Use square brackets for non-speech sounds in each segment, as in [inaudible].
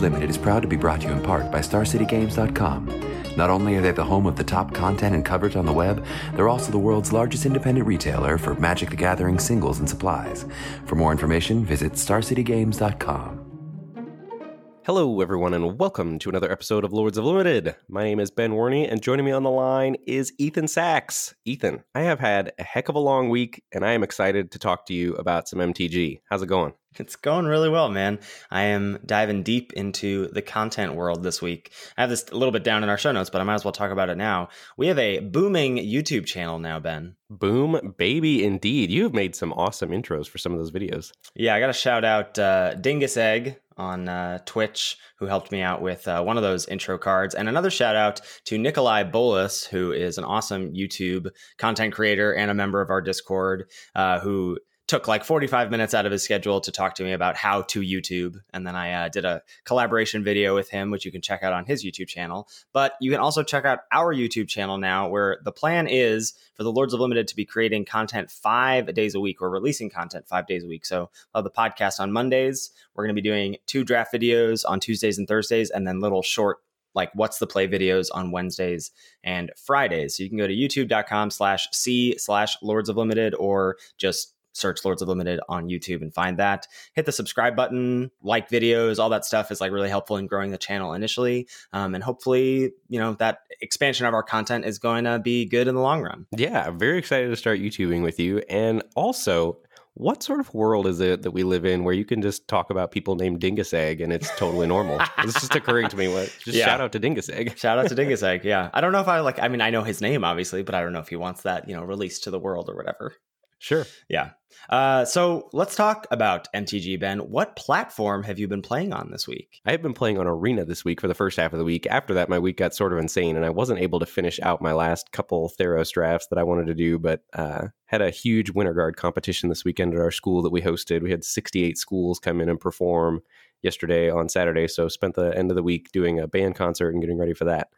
Limited is proud to be brought to you in part by StarCityGames.com. Not only are they the home of the top content and coverage on the web, they're also the world's largest independent retailer for Magic the Gathering singles and supplies. For more information, visit StarCityGames.com. Hello, everyone, and welcome to another episode of Lords of Limited. My name is Ben Warney, and joining me on the line is Ethan Saks. Ethan, I have had a heck of a long week, and I am excited to talk to you about some MTG. How's it going? It's going really well, man. I am diving deep into the content world this week. I have this a little bit down in our show notes, but I might as well talk about it now. We have a booming YouTube channel now, Ben. Boom, baby, indeed. You've made some awesome intros for some of those videos. Yeah, I got to shout out uh, Dingus Egg on uh, Twitch, who helped me out with uh, one of those intro cards. And another shout out to Nikolai Bolus, who is an awesome YouTube content creator and a member of our Discord, uh, who took like 45 minutes out of his schedule to talk to me about how to YouTube. And then I uh, did a collaboration video with him, which you can check out on his YouTube channel. But you can also check out our YouTube channel now, where the plan is for the Lords of Limited to be creating content five days a week or releasing content five days a week. So have the podcast on Mondays. We're going to be doing two draft videos on Tuesdays and Thursdays, and then little short like what's the play videos on Wednesdays and Fridays. So you can go to youtube.com slash C slash Lords of Limited or just search Lords of Limited on YouTube and find that. Hit the subscribe button, like videos, all that stuff is like really helpful in growing the channel initially. Um, and hopefully, you know, that expansion of our content is going to be good in the long run. Yeah, I'm very excited to start YouTubing with you. And also, what sort of world is it that we live in where you can just talk about people named Dingus Egg and it's totally normal? [laughs] it's just occurring to me. What? Just yeah. shout out to Dingus Egg. [laughs] Shout out to Dingus Egg. Yeah, I don't know if I like. I mean, I know his name obviously, but I don't know if he wants that you know released to the world or whatever. Sure. Yeah. Uh, so let's talk about MTG, Ben. What platform have you been playing on this week? I have been playing on Arena this week for the first half of the week. After that, my week got sort of insane, and I wasn't able to finish out my last couple Theros drafts that I wanted to do, but uh, had a huge Winter Guard competition this weekend at our school that we hosted. We had 68 schools come in and perform yesterday on Saturday, so spent the end of the week doing a band concert and getting ready for that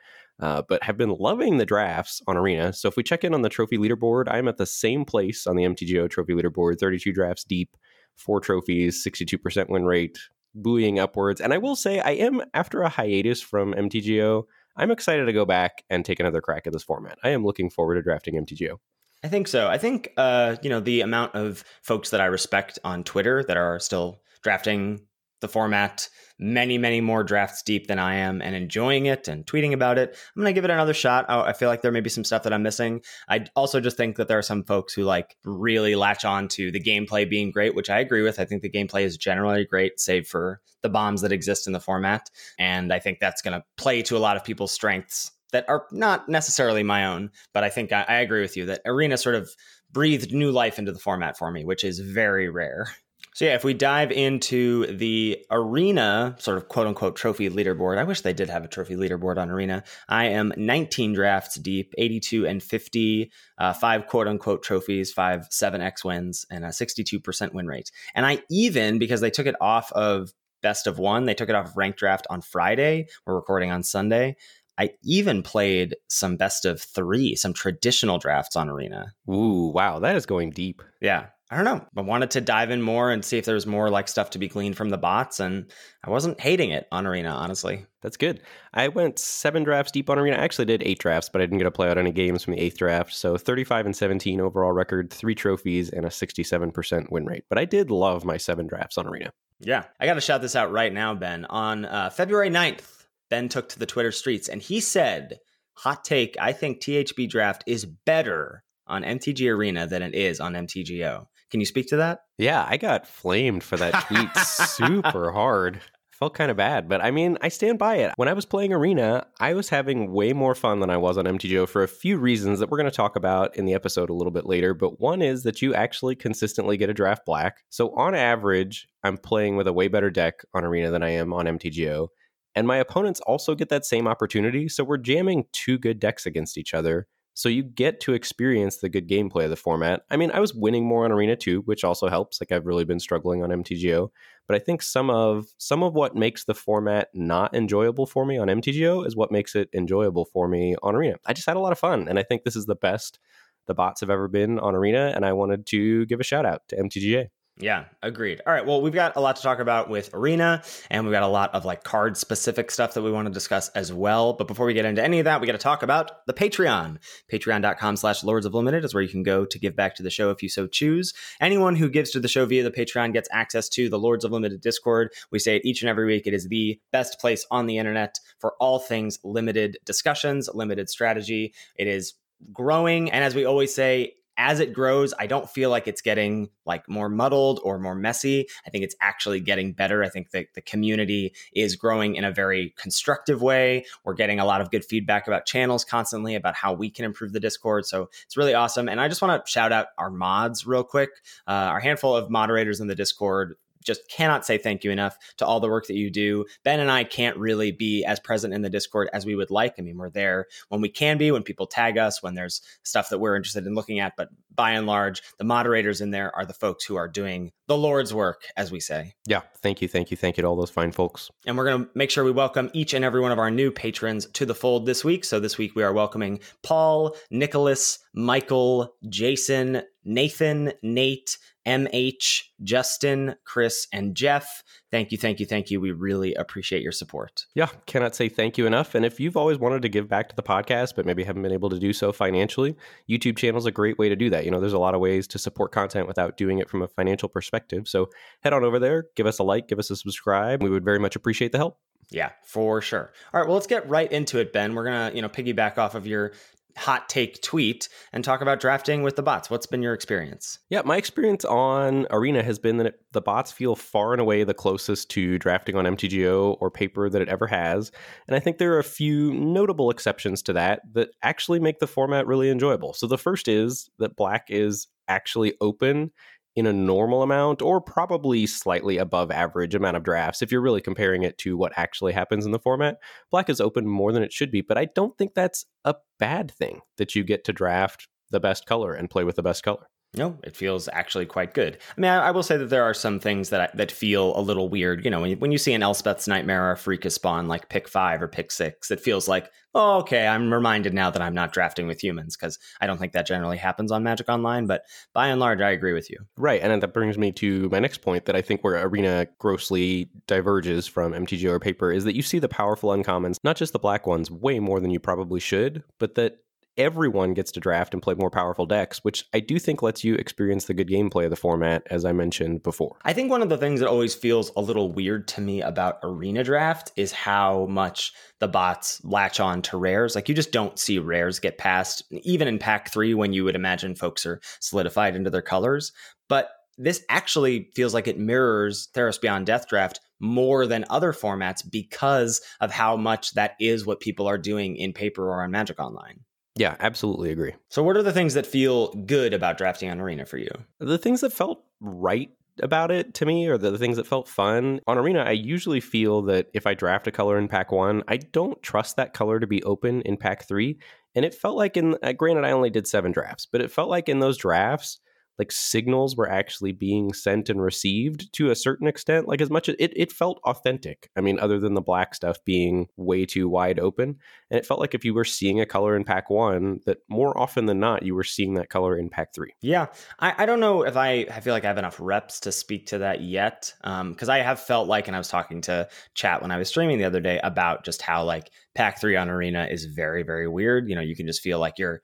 uh, but have been loving the drafts on Arena. So if we check in on the trophy leaderboard, I'm at the same place on the MTGO trophy leaderboard 32 drafts deep, four trophies, 62% win rate, buoying upwards. And I will say, I am, after a hiatus from MTGO, I'm excited to go back and take another crack at this format. I am looking forward to drafting MTGO. I think so. I think uh, you know the amount of folks that I respect on Twitter that are still drafting the format many, many more drafts deep than I am and enjoying it and tweeting about it. I'm going to give it another shot. I feel like there may be some stuff that I'm missing. I also just think that there are some folks who like really latch on to the gameplay being great, which I agree with. I think the gameplay is generally great, save for the bombs that exist in the format. And I think that's going to play to a lot of people's strengths that are not necessarily my own. But I think I, I agree with you that Arena sort of breathed new life into the format for me, which is very rare. [laughs] So yeah, if we dive into the arena sort of quote unquote trophy leaderboard, I wish they did have a trophy leaderboard on arena. I am 19 drafts deep, 82 and 50, uh, five quote unquote trophies, five seven X wins, and a 62% win rate. And I even because they took it off of best of one. They took it off of ranked draft on Friday. We're recording on Sunday. I even played some best of three, some traditional drafts on Arena. Ooh, wow, that is going deep. Yeah. I don't know. I wanted to dive in more and see if there was more like stuff to be gleaned from the bots, and I wasn't hating it on Arena, honestly. That's good. I went seven drafts deep on Arena. I actually did eight drafts, but I didn't get to play out any games from the eighth draft. So 35 and 17 overall record, three trophies, and a 67% win rate. But I did love my seven drafts on Arena. Yeah. I got to shout this out right now, Ben. On uh, February 9th, Ben took to the Twitter streets and he said, Hot take, I think THB draft is better on MTG Arena than it is on MTGO. Can you speak to that? Yeah, I got flamed for that tweet super [laughs] hard. Felt kind of bad, but I mean, I stand by it. When I was playing Arena, I was having way more fun than I was on MTGO for a few reasons that we're going to talk about in the episode a little bit later. But one is that you actually consistently get a draft black. So on average, I'm playing with a way better deck on Arena than I am on MTGO. And my opponents also get that same opportunity. So we're jamming two good decks against each other. So you get to experience the good gameplay of the format. I mean, I was winning more on Arena too, which also helps. Like I've really been struggling on MTGO, but I think some of some of what makes the format not enjoyable for me on MTGO is what makes it enjoyable for me on Arena. I just had a lot of fun, and I think this is the best the bots have ever been on Arena, and I wanted to give a shout out to MTGA. Yeah, agreed. All right. Well, we've got a lot to talk about with Arena, and we've got a lot of like card specific stuff that we want to discuss as well. But before we get into any of that, we got to talk about the Patreon. Patreon.com slash Lords of Limited is where you can go to give back to the show if you so choose. Anyone who gives to the show via the Patreon gets access to the Lords of Limited Discord. We say it each and every week. It is the best place on the internet for all things limited discussions, limited strategy. It is growing. And as we always say, as it grows, I don't feel like it's getting like more muddled or more messy. I think it's actually getting better. I think that the community is growing in a very constructive way. We're getting a lot of good feedback about channels constantly about how we can improve the Discord. So it's really awesome. And I just want to shout out our mods real quick. Uh, our handful of moderators in the Discord just cannot say thank you enough to all the work that you do. Ben and I can't really be as present in the Discord as we would like. I mean, we're there when we can be, when people tag us, when there's stuff that we're interested in looking at. But by and large, the moderators in there are the folks who are doing the Lord's work, as we say. Yeah. Thank you. Thank you. Thank you to all those fine folks. And we're going to make sure we welcome each and every one of our new patrons to the fold this week. So this week we are welcoming Paul, Nicholas, Michael, Jason, Nathan, Nate, MH, Justin, Chris, and Jeff. Thank you, thank you, thank you. We really appreciate your support. Yeah, cannot say thank you enough. And if you've always wanted to give back to the podcast, but maybe haven't been able to do so financially, YouTube channel is a great way to do that. You know, there's a lot of ways to support content without doing it from a financial perspective. So head on over there, give us a like, give us a subscribe. We would very much appreciate the help. Yeah, for sure. All right, well, let's get right into it, Ben. We're gonna, you know, piggyback off of your hot take tweet and talk about drafting with the bots. What's been your experience? Yeah, my experience on Arena has been that it, the bots feel far and away the closest to drafting on MTGO or paper that it ever has. And I think there are a few notable exceptions to that that actually make the format really enjoyable. So the first is that black is actually open in a normal amount or probably slightly above average amount of drafts if you're really comparing it to what actually happens in the format. Black is open more than it should be, but I don't think that's a bad thing that you get to draft the best color and play with the best color. No, it feels actually quite good. I mean, I, I, will say that there are some things that I, that feel a little weird. You know, when you, when you see an Elspeth's Nightmare or a Pharika spawn like pick five or pick six, it feels like, oh, okay, I'm reminded now that I'm not drafting with humans because I don't think that generally happens on Magic Online. But by and large, I agree with you. Right, and that brings me to my next point that I think where Arena grossly diverges from MTGO or paper is that you see the powerful uncommons, not just the black ones, way more than you probably should, but that everyone gets to draft and play more powerful decks, which I do think lets you experience the good gameplay of the format, as I mentioned before. I think one of the things that always feels a little weird to me about Arena Draft is how much the bots latch on to rares. Like you just don't see rares get past, even in pack three, when you would imagine folks are solidified into their colors. But this actually feels like it mirrors Theros Beyond Death Draft more than other formats because of how much that is what people are doing in paper or on Magic Online. Yeah, absolutely agree. So, what are the things that feel good about drafting on Arena for you? The things that felt right about it to me, or the things that felt fun on Arena, I usually feel that if I draft a color in pack one, I don't trust that color to be open in pack three. And it felt like in, uh, granted, I only did seven drafts, but it felt like in those drafts, like signals were actually being sent and received to a certain extent. Like as much as it, it felt authentic. I mean, other than the black stuff being way too wide open. And it felt like if you were seeing a color in pack one, that more often than not, you were seeing that color in pack three. Yeah. I, I don't know if I, I feel like I have enough reps to speak to that yet. Um, cause I have felt like, and I was talking to chat when I was streaming the other day about just how like pack three on arena is very, very weird. You know, you can just feel like you're,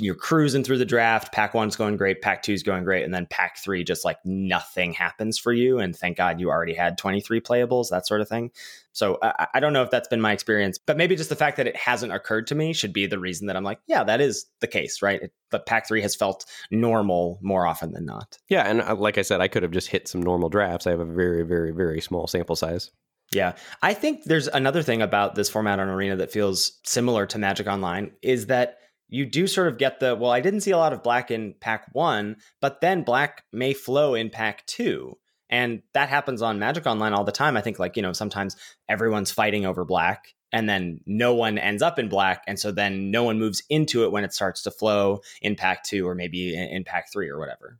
you're cruising through the draft. Pack one's going great, pack two's going great, and then pack three just like nothing happens for you. And thank God you already had 23 playables, that sort of thing. So I, I, don't know if that's been my experience, but maybe just the fact that it hasn't occurred to me should be the reason that I'm like, yeah, that is the case, right? It, but pack three has felt normal more often than not. Yeah, and uh, like I said, I could have just hit some normal drafts. I have a very, very, very small sample size. Yeah. I think there's another thing about this format on Arena that feels similar to Magic Online is that you do sort of get the well, I didn't see a lot of black in pack one, but then black may flow in pack two. And that happens on Magic Online all the time. I think, like, you know, sometimes everyone's fighting over black and then no one ends up in black. And so then no one moves into it when it starts to flow in pack two or maybe in, pack three or whatever.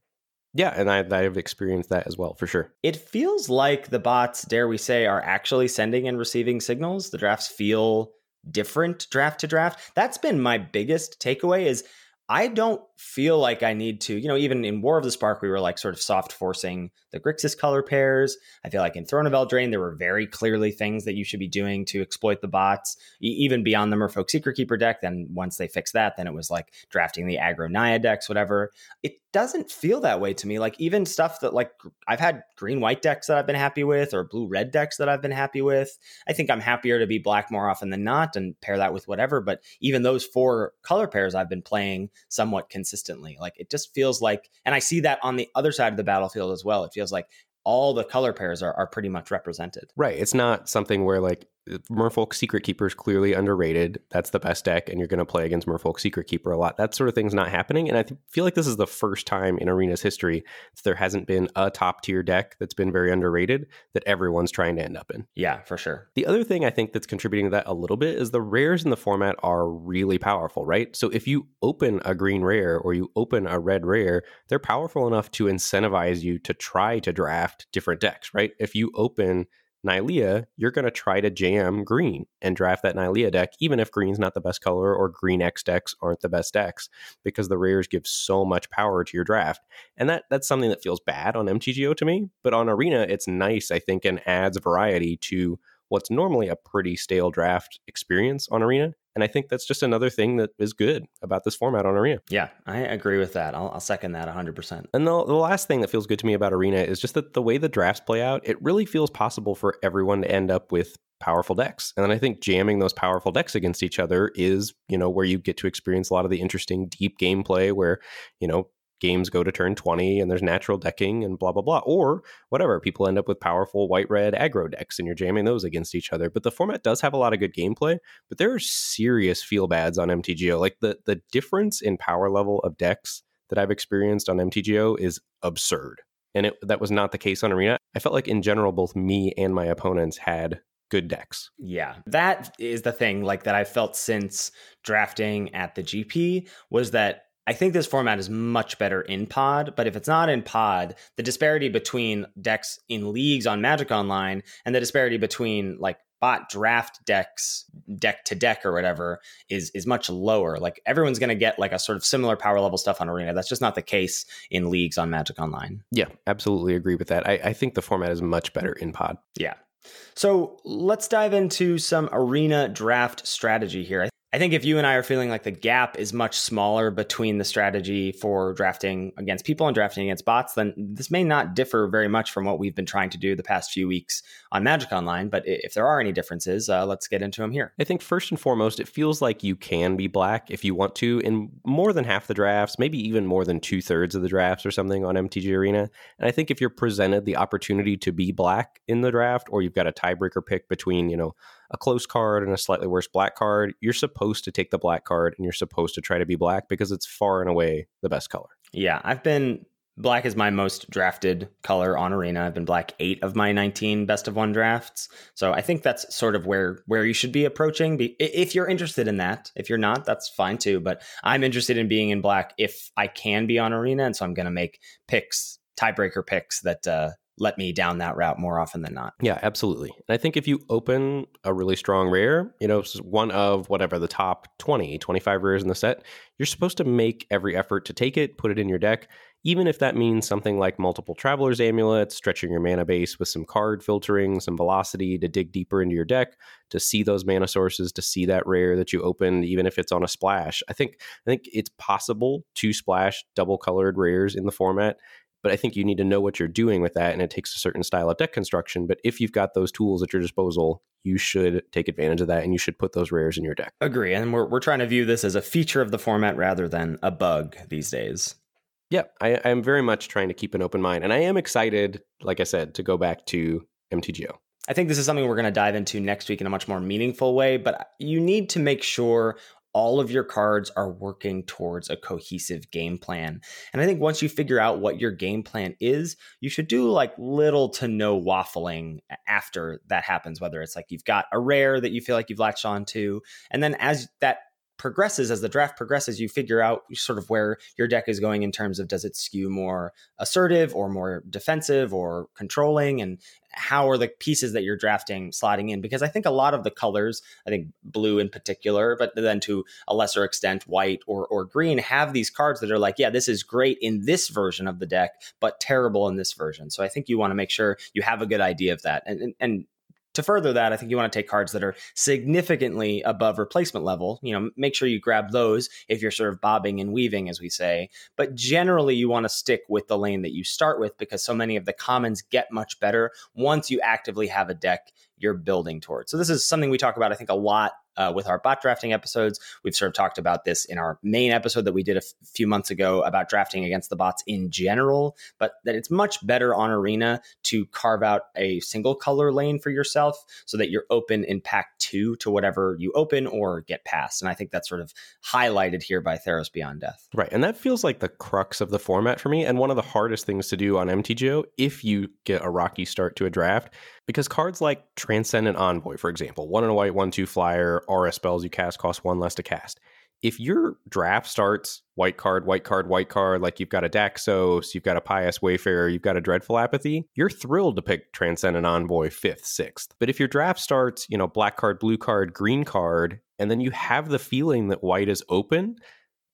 Yeah, and I, I've experienced that as well for sure. It feels like the bots, dare we say, are actually sending and receiving signals. The drafts feel different draft to draft. That's been my biggest takeaway is I don't feel like I need to, you know, even in War of the Spark, we were like sort of soft forcing the Grixis color pairs. I feel like in Throne of Eldraine, there were very clearly things that you should be doing to exploit the bots, even beyond the Merfolk Secret Keeper deck. Then once they fixed that, then it was like drafting the aggro Naya decks, whatever. It doesn't feel that way to me. Like even stuff that like I've had green white decks that I've been happy with or blue red decks that I've been happy with. I think I'm happier to be black more often than not and pair that with whatever. But even those four color pairs I've been playing somewhat consistently. Like it just feels like, and I see that on the other side of the battlefield as well. It feels like all the color pairs are, are pretty much represented. Right. It's not something where like Merfolk Secret Keeper is clearly underrated. That's the best deck, and you're going to play against Merfolk Secret Keeper a lot. That sort of thing's not happening, and I th- feel like this is the first time in Arena's history that there hasn't been a top tier deck that's been very underrated that everyone's trying to end up in. Yeah, for sure. The other thing I think that's contributing to that a little bit is the rares in the format are really powerful, right? So if you open a green rare or you open a red rare, they're powerful enough to incentivize you to try to draft different decks, right? If you open Nylea, you're going to try to jam green and draft that Nylea deck, even if green's not the best color or green X decks aren't the best decks, because the rares give so much power to your draft. And that that's something that feels bad on MTGO to me, but on Arena, it's nice, I think, and adds variety to what's normally a pretty stale draft experience on Arena. And I think that's just another thing that is good about this format on Arena. Yeah, I agree with that. I'll, I'll second that 100%. And the, the last thing that feels good to me about Arena is just that the way the drafts play out, it really feels possible for everyone to end up with powerful decks. And I think jamming those powerful decks against each other is, you know, where you get to experience a lot of the interesting deep gameplay where, you know, games go to turn 20 and there's natural decking and blah blah blah or whatever people end up with powerful white red aggro decks and you're jamming those against each other but the format does have a lot of good gameplay but there are serious feel bads on mtgo like the the difference in power level of decks that i've experienced on mtgo is absurd and it, that was not the case on arena i felt like in general both me and my opponents had good decks. Yeah. That is the thing like that I felt since drafting at the GP was that I think this format is much better in pod, but if it's not in pod, the disparity between decks in leagues on Magic Online and the disparity between like bot draft decks, deck to deck or whatever, is is much lower. Like everyone's going to get like a sort of similar power level stuff on Arena. That's just not the case in leagues on Magic Online. Yeah, absolutely agree with that. I, I think the format is much better in pod. Yeah. So let's dive into some arena draft strategy here. I think if you and I are feeling like the gap is much smaller between the strategy for drafting against people and drafting against bots, then this may not differ very much from what we've been trying to do the past few weeks on Magic Online. But if there are any differences, uh, let's get into them here. I think first and foremost, it feels like you can be black if you want to in more than half the drafts, maybe even more than two thirds of the drafts or something on MTG Arena. And I think if you're presented the opportunity to be black in the draft, or you've got a tiebreaker pick between, you know, a close card and a slightly worse black card, you're supposed to take the black card and you're supposed to try to be black because it's far and away the best color. Yeah, I've been Black is my most drafted color on Arena. I've been black eight of my 19 best of one drafts. So I think that's sort of where where you should be approaching. If you're interested in that, if you're not, that's fine too. But I'm interested in being in black if I can be on Arena, and so I'm going to make picks, tiebreaker picks that uh, let me down that route more often than not. Yeah, absolutely. And I think if you open a really strong rare, you know, one of whatever the top 20, 25 rares in the set, you're supposed to make every effort to take it, put it in your deck even if that means something like multiple traveler's amulets, stretching your mana base with some card filtering, some velocity to dig deeper into your deck, to see those mana sources, to see that rare that you opened, even if it's on a splash. I think I think it's possible to splash double colored rares in the format. But I think you need to know what you're doing with that, and it takes a certain style of deck construction. But if you've got those tools at your disposal, you should take advantage of that and you should put those rares in your deck. Agree. And we're, we're trying to view this as a feature of the format rather than a bug these days. Yeah, I, am very much trying to keep an open mind, and I am excited, like I said, to go back to MTGO. I think this is something we're going to dive into next week in a much more meaningful way, but you need to make sure all of your cards are working towards a cohesive game plan. And I think once you figure out what your game plan is, you should do like little to no waffling after that happens, whether it's like you've got a rare that you feel like you've latched onto. And then as that progresses as the draft progresses you figure out sort of where your deck is going in terms of does it skew more assertive or more defensive or controlling and how are the pieces that you're drafting slotting in? Because i think a lot of the colors i think blue in particular but then to a lesser extent white or, or green have these cards that are like yeah this is great in this version of the deck but terrible in this version. So i think you want to make sure you have a good idea of that. And, and, and to further that, I think you want to take cards that are significantly above replacement level. You know, make sure you grab those if you're sort of bobbing and weaving, as we say. But generally, you want to stick with the lane that you start with because so many of the commons get much better once you actively have a deck you're building towards. So this is something we talk about, I think, a lot uh, with our bot drafting episodes. We've sort of talked about this in our main episode that we did a f- few months ago about drafting against the bots in general, but that it's much better on Arena to carve out a single color lane for yourself so that you're open in pack two to whatever you open or get past. And I think that's sort of highlighted here by Theros Beyond Death. Right. And that feels like the crux of the format for me and one of the hardest things to do on MTGO if you get a rocky start to a draft because cards like Transcendent Envoy, for example, one in a white, one two flyer, RS spells you cast cost one less to cast. If your draft starts white card, white card, white card, like you've got a Daxos, you've got a Pious Wayfarer, you've got a Dreadful Apathy, you're thrilled to pick Transcendent Envoy fifth, sixth. But if your draft starts, you know, black card, blue card, green card, and then you have the feeling that white is open,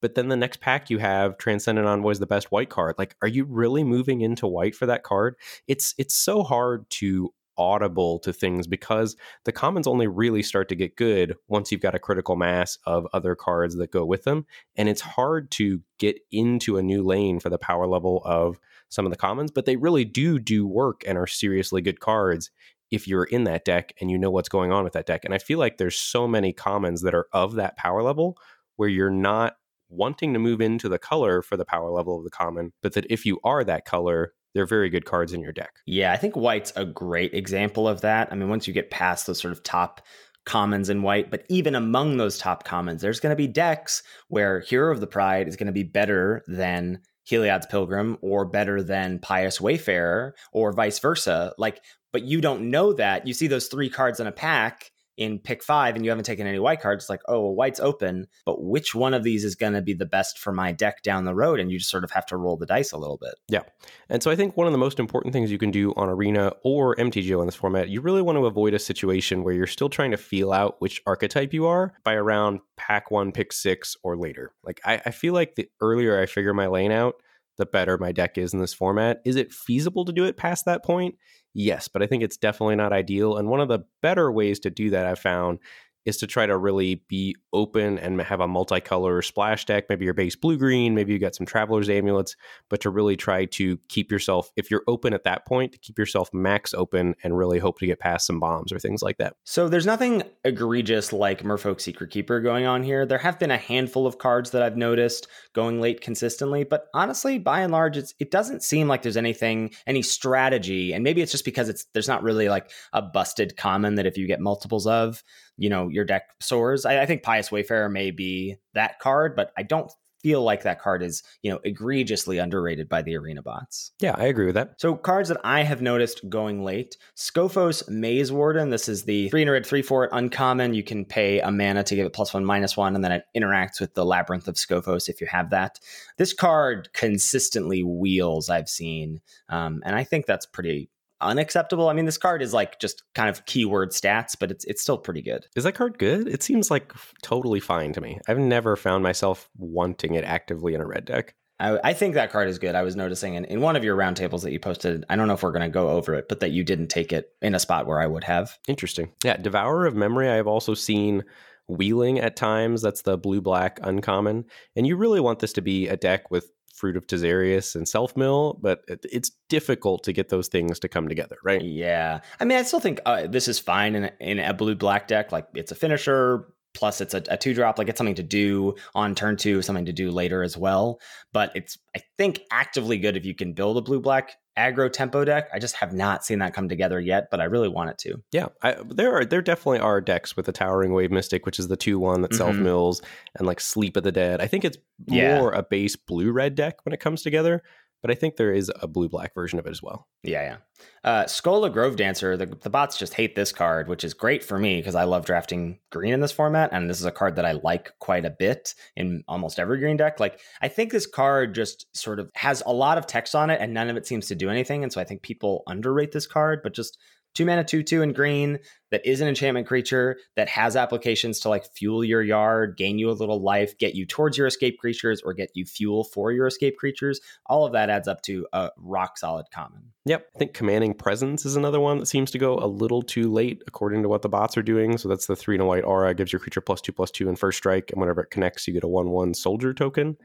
but then the next pack you have Transcendent Envoy is the best white card. Like, are you really moving into white for that card? It's it's so hard to audible to things because the commons only really start to get good once you've got a critical mass of other cards that go with them. And it's hard to get into a new lane for the power level of some of the commons, but they really do do work and are seriously good cards if you're in that deck and you know what's going on with that deck. And I feel like there's so many commons that are of that power level where you're not wanting to move into the color for the power level of the common, but that if you are that color, they're very good cards in your deck. Yeah, I think white's a great example of that. I mean, once you get past those sort of top commons in white, but even among those top commons, there's going to be decks where Hero of the Pride is going to be better than Heliod's Pilgrim or better than Pious Wayfarer or vice versa. Like, but you don't know that. You see those three cards in a pack in pick five and you haven't taken any white cards, it's like, oh, well, white's open, but which one of these is going to be the best for my deck down the road? And you just sort of have to roll the dice a little bit. Yeah. And so I think one of the most important things you can do on Arena or MTGO in this format, you really want to avoid a situation where you're still trying to feel out which archetype you are by around pack one, pick six, or later. Like, I, I feel like the earlier I figure my lane out, the better my deck is in this format. Is it feasible to do it past that point? Yes, but I think it's definitely not ideal. And one of the better ways to do that I've found is to try to really be open and have a multicolor splash deck. Maybe your base blue green, maybe you got some traveler's amulets, but to really try to keep yourself, if you're open at that point, to keep yourself max open and really hope to get past some bombs or things like that. So there's nothing egregious like Merfolk Secret Keeper going on here. There have been a handful of cards that I've noticed going late consistently, but honestly, by and large, it's, it doesn't seem like there's anything, any strategy. And maybe it's just because it's there's not really like a busted common that if you get multiples of, you know your deck soars. I, I think Pious Wayfarer may be that card, but I don't feel like that card is, you know, egregiously underrated by the arena bots. Yeah, I agree with that. So cards that I have noticed going late, Skophos Maze Warden. This is the three in red, three for it, uncommon. You can pay a mana to give it plus one, minus one, and then it interacts with the Labyrinth of Skophos if you have that. This card consistently wheels, I've seen. Um, and I think that's pretty unacceptable. I mean, this card is like just kind of keyword stats, but it's it's still pretty good. Is that card good? It seems like totally fine to me. I've never found myself wanting it actively in a red deck. I, I think that card is good. I was noticing in, in one of your roundtables that you posted. I don't know if we're going to go over it, but that you didn't take it in a spot where I would have. Interesting. Yeah, Devourer of Memory. I have also seen wheeling at times. That's the blue black uncommon, and you really want this to be a deck with Fruit of Tizerus and Self Mill, but it's difficult to get those things to come together, right? Yeah. I mean, I still think uh, this is fine in, in a blue black deck. Like it's a finisher, plus it's a, a, two drop like it's something to do on turn two something to do later as well but it's i think actively good if you can build a blue black aggro tempo deck i just have not seen that come together yet but i really want it to yeah I, there are there definitely are decks with the towering wave mystic which is the 2-1 that mm-hmm. self mills and like sleep of the dead i think it's yeah. more a base blue red deck when it comes together but I think there is a blue black version of it as well. Yeah, yeah. Uh, Skola Grove Dancer, the, the bots just hate this card, which is great for me because I love drafting green in this format. And this is a card that I like quite a bit in almost every green deck. Like, I think this card just sort of has a lot of text on it and none of it seems to do anything. And so I think people underrate this card, but just two mana, two, two in green that is an enchantment creature that has applications to like fuel your yard, gain you a little life, get you towards your escape creatures, or get you fuel for your escape creatures. All of that adds up to a rock solid common. Yep. I think commanding presence is another one that seems to go a little too late according to what the bots are doing. So that's the three and a white aura, gives your creature plus two plus two in first strike, and whenever it connects, you get a one one soldier token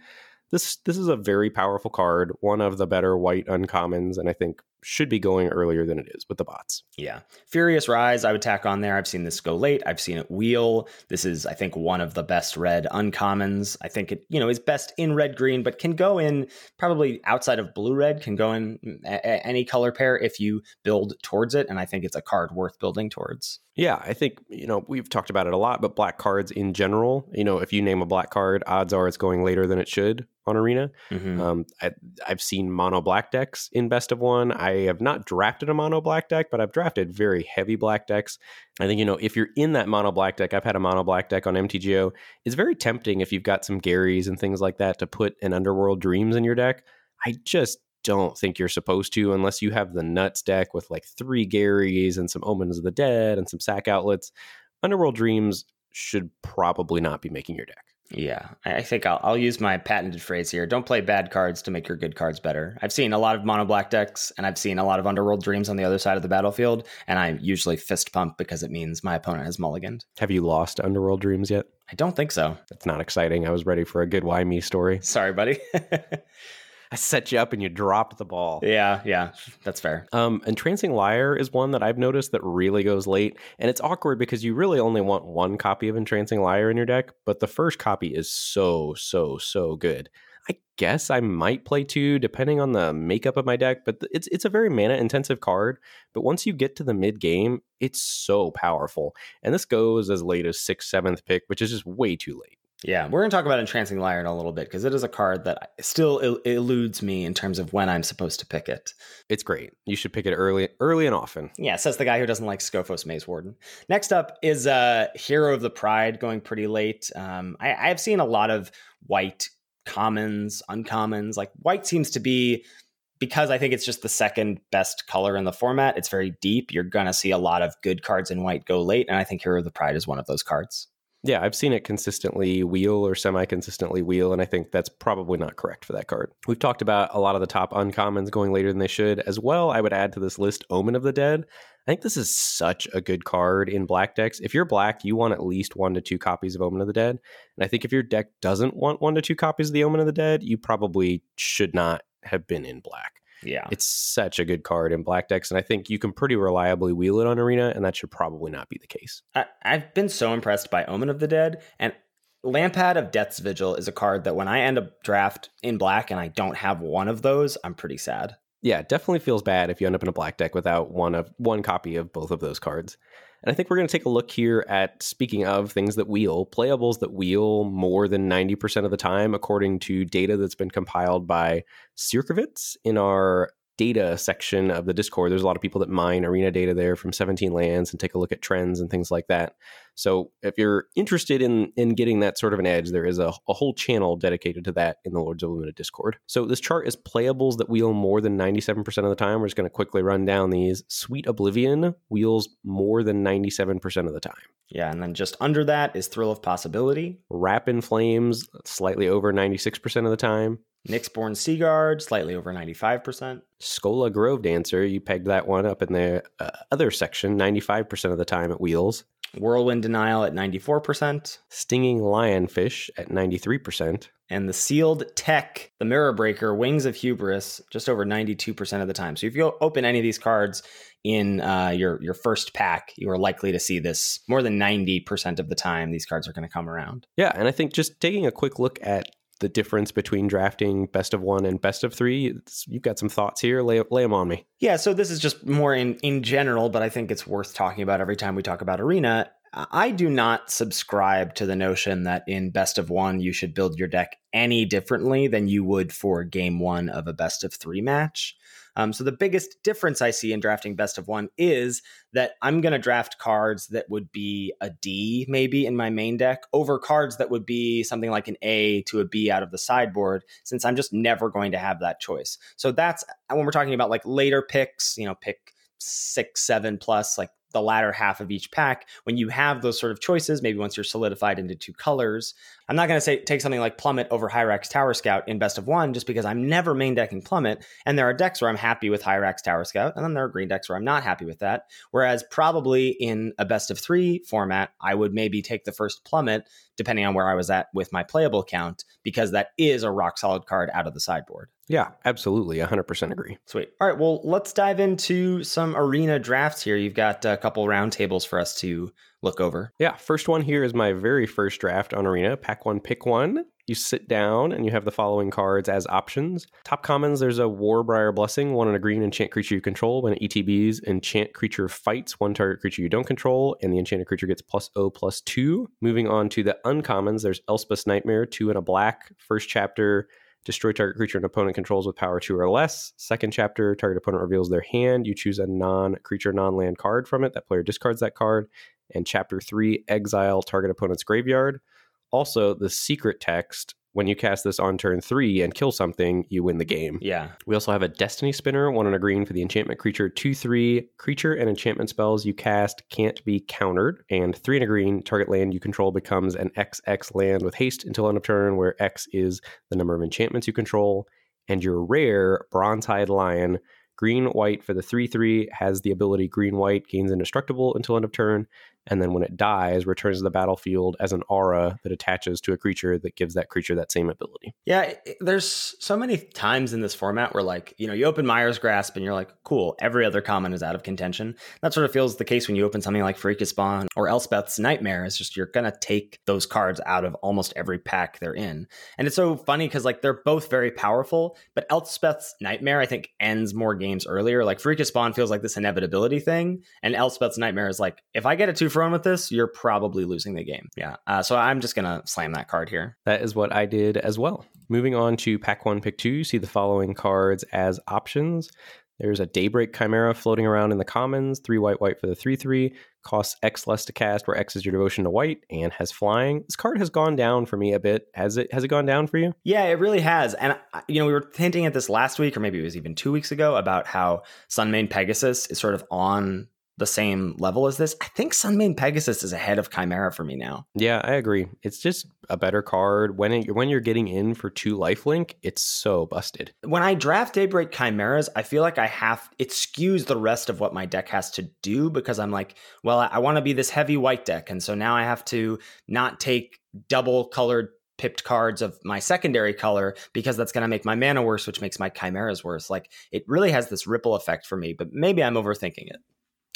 this this is a very powerful card, one of the better white uncommons, and I think should be going earlier than it is with the bots. Yeah. Furious Rise, I would tack on there. I've seen this go late. I've seen it wheel. This is, I think, one of the best red uncommons. I think it, you know, is best in red green, but can go in probably outside of blue red, can go in a- a- any color pair if you build towards it. And I think it's a card worth building towards. Yeah, I think, you know, we've talked about it a lot, but black cards in general, you know, if you name a black card, odds are it's going later than it should on Arena. Mm-hmm. Um, I, have seen mono black decks in best of one. I have not drafted a mono black deck, but I've drafted very heavy black decks. I think, you know, if you're in that mono black deck, I've had a mono black deck on MTGO. It's very tempting if you've got some Garys and things like that to put an Underworld Dreams in your deck. I just don't think you're supposed to unless you have the nuts deck with like three Garys and some Omens of the Dead and some sack outlets. Underworld Dreams should probably not be making your deck. Yeah, I think I'll, I'll use my patented phrase here. Don't play bad cards to make your good cards better. I've seen a lot of mono black decks and I've seen a lot of Underworld Dreams on the other side of the battlefield, and I usually fist pump because it means my opponent has mulliganed. Have you lost Underworld Dreams yet? I don't think so. That's not exciting. I was ready for a good why me story. Sorry, buddy. [laughs] I set you up and you dropped the ball. Yeah, yeah, that's fair. Um, Entrancing Liar is one that I've noticed that really goes late, and it's awkward because you really only want one copy of Entrancing Liar in your deck, but the first copy is so, so, so good. I guess I might play two, depending on the makeup of my deck. But it's it's a very mana intensive card. But once you get to the mid game, it's so powerful, and this goes as late as sixth, seventh pick, which is just way too late. Yeah, we're going to talk about Entrancing Liar in a little bit because it is a card that still el- eludes me in terms of when I'm supposed to pick it. It's great. You should pick it early, early and often. Yeah, says the guy who doesn't like Skophos Maze Warden. Next up is uh, Hero of the Pride going pretty late. Um, I, I've seen a lot of white commons, uncommons. Like white seems to be because I think it's just the second best color in the format. It's very deep. You're going to see a lot of good cards in white go late, and I think Hero of the Pride is one of those cards. Yeah, I've seen it consistently wheel or semi consistently wheel, and I think that's probably not correct for that card. We've talked about a lot of the top uncommons going later than they should. As well, I would add to this list Omen of the Dead. I think this is such a good card in black decks. If you're black, you want at least one to two copies of Omen of the Dead. And I think if your deck doesn't want one to two copies of the Omen of the Dead, you probably should not have been in black. Yeah. It's such a good card in black decks. And I think you can pretty reliably wheel it on Arena, and that should probably not be the case. I, have been so impressed by Omen of the Dead. And Lampad of Death's Vigil is a card that when I end up draft in black and I don't have one of those, I'm pretty sad. Yeah, it definitely feels bad if you end up in a black deck without one of one copy of both of those cards. And I think we're going to take a look here at, speaking of things that wheel, playables that wheel more than 90% of the time, according to data that's been compiled by Circovitz in our data section of the Discord. There's a lot of people that mine arena data there from 17 lands and take a look at trends and things like that. So if you're interested in in getting that sort of an edge, there is a, a whole channel dedicated to that in the Lords of Limited Discord. So this chart is playables that wheel more than 97% of the time. We're just going to quickly run down these. Sweet Oblivion wheels more than 97% of the time. Yeah, and then just under that is Thrill of Possibility. Wrap in Flames, slightly over 96% of the time. Nyxborn Seaguard, slightly over 95%. Skola Grove Dancer, you pegged that one up in the uh, other section, 95% of the time at wheels. Whirlwind Denial at 94%. Stinging Lionfish at 93%. And the sealed tech, the Mirror Breaker, Wings of Hubris, just over 92% of the time. So if you open any of these cards in uh, your, your first pack, you are likely to see this more than 90% of the time. These cards are going to come around. Yeah, and I think just taking a quick look at the difference between drafting best of one and best of three. You've got some thoughts here. Lay, lay them on me. Yeah, so this is just more in, in general, but I think it's worth talking about every time we talk about Arena. I do not subscribe to the notion that in best of one, you should build your deck any differently than you would for game one of a best of three match. Um, so the biggest difference I see in drafting best of one is that I'm going to draft cards that would be a D maybe in my main deck over cards that would be something like an A to a B out of the sideboard, since I'm just never going to have that choice. So that's when we're talking about like later picks, you know, pick six, seven plus, like the latter half of each pack when you have those sort of choices maybe once you're solidified into two colors I'm not going to say take something like Plummet over Hyrax Tower Scout in best of one just because I'm never main decking Plummet. And there are decks where I'm happy with Hyrax Tower Scout, and then there are green decks where I'm not happy with that. Whereas probably in a best of three format, I would maybe take the first Plummet depending on where I was at with my playable count because that is a rock solid card out of the sideboard. Yeah, absolutely. 100% agree. Sweet. All right. Well, let's dive into some arena drafts here. You've got a couple roundtables for us to look over. Yeah, first one here is my very first draft on Arena. Pack one, pick one. You sit down and you have the following cards as options. Top commons, there's a Warbriar Blessing, one on a green enchant creature you control. When it ETBs, enchant creature fights one target creature you don't control, and the enchanted creature gets plus O plus two. Moving on to the uncommons, there's Elspeth's Nightmare, two and a black. First chapter, destroy target creature an opponent controls with power two or less. Second chapter, target opponent reveals their hand. You choose a non creature, non land card from it. That player discards that card and chapter 3 exile target opponent's graveyard also the secret text when you cast this on turn three and kill something, you win the game. Yeah. We also have a Destiny Spinner, one on a green for the enchantment creature. Two, three creature and enchantment spells you cast can't be countered. And three and a green, target land you control becomes an XX land with haste until end of turn, where X is the number of enchantments you control. And your rare Bronzehide Lion, green white for the 3 3, has the ability green white gains indestructible until end of turn and then when it dies returns to the battlefield as an aura that attaches to a creature that gives that creature that same ability. Yeah there's so many times in this format where like you know you open Mire's Grasp and you're like cool every other common is out of contention. That sort of feels the case when you open something like Pharika Spawn or Elspeth's Nightmare. It's just you're gonna take those cards out of almost every pack they're in. And it's so funny because like they're both very powerful but Elspeth's Nightmare I think ends more games earlier. Like Pharika Spawn feels like this inevitability thing and Elspeth's Nightmare is like if I get a two one with this, you're probably losing the game. Yeah. Uh, so I'm just going to slam that card here. That is what I did as well. Moving on to pack one, pick two, you see the following cards as options. There's a Daybreak Chimera floating around in the commons, three white, white for the 3 3, costs X less to cast, where X is your devotion to white, and has flying. This card has gone down for me a bit. Has it Has it gone down for you? Yeah, it really has. And, you know, we were hinting at this last week, or maybe it was even two weeks ago, about how Sunmane Pegasus is sort of on the same level as this. I think Sunmane Pegasus is ahead of Chimera for me now. Yeah, I agree. It's just a better card. When it, when you're getting in for two lifelink, it's so busted. When I draft Daybreak Chimeras, I feel like I have it skews the rest of what my deck has to do because I'm like, well, I, I want to be this heavy white deck, and so now I have to not take double colored pipped cards of my secondary color because that's going to make my mana worse, which makes my chimeras worse. Like it really has this ripple effect for me, but maybe I'm overthinking it.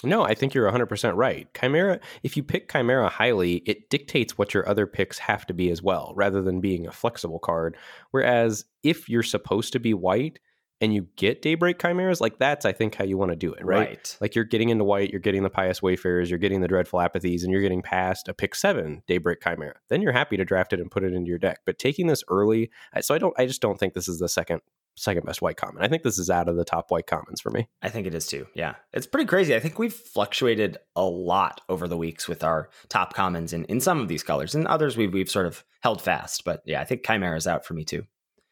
No, I think you're 100% right. Chimera, if you pick Chimera highly, it dictates what your other picks have to be as well, rather than being a flexible card. Whereas if you're supposed to be white, and you get Daybreak Chimeras, like that's I think how you want to do it, right? Right. Like you're getting into white, you're getting the Pious Wayfarers, you're getting the Dreadful Apathies, and you're getting past a pick seven Daybreak Chimera. Then you're happy to draft it and put it into your deck. But taking this early, so I don't, I just don't think this is the second second best white common. I think this is out of the top white commons for me. I think it is too. Yeah. It's pretty crazy. I think we've fluctuated a lot over the weeks with our top commons in, in some of these colors. and others we've we've sort of held fast. But yeah, I think Chimera's out for me too.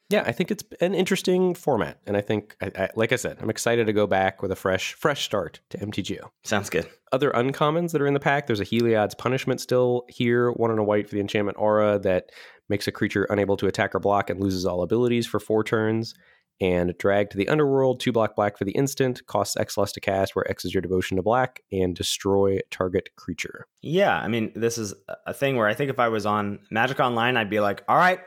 Yeah, I think it's an interesting format, and I think, I, I, like I said, I'm excited to go back with a fresh, fresh start to MTGO. Sounds good. Other uncommons that are in the pack, there's a Heliod's Punishment still here, one and a white for the enchantment aura that makes a creature unable to attack or block and loses all abilities for four turns. And drag to the underworld, two black black for the instant, costs X less to cast, where X is your devotion to black, and destroy target creature. Yeah, I mean, this is a thing where I think if I was on Magic Online, I'd be like, all right,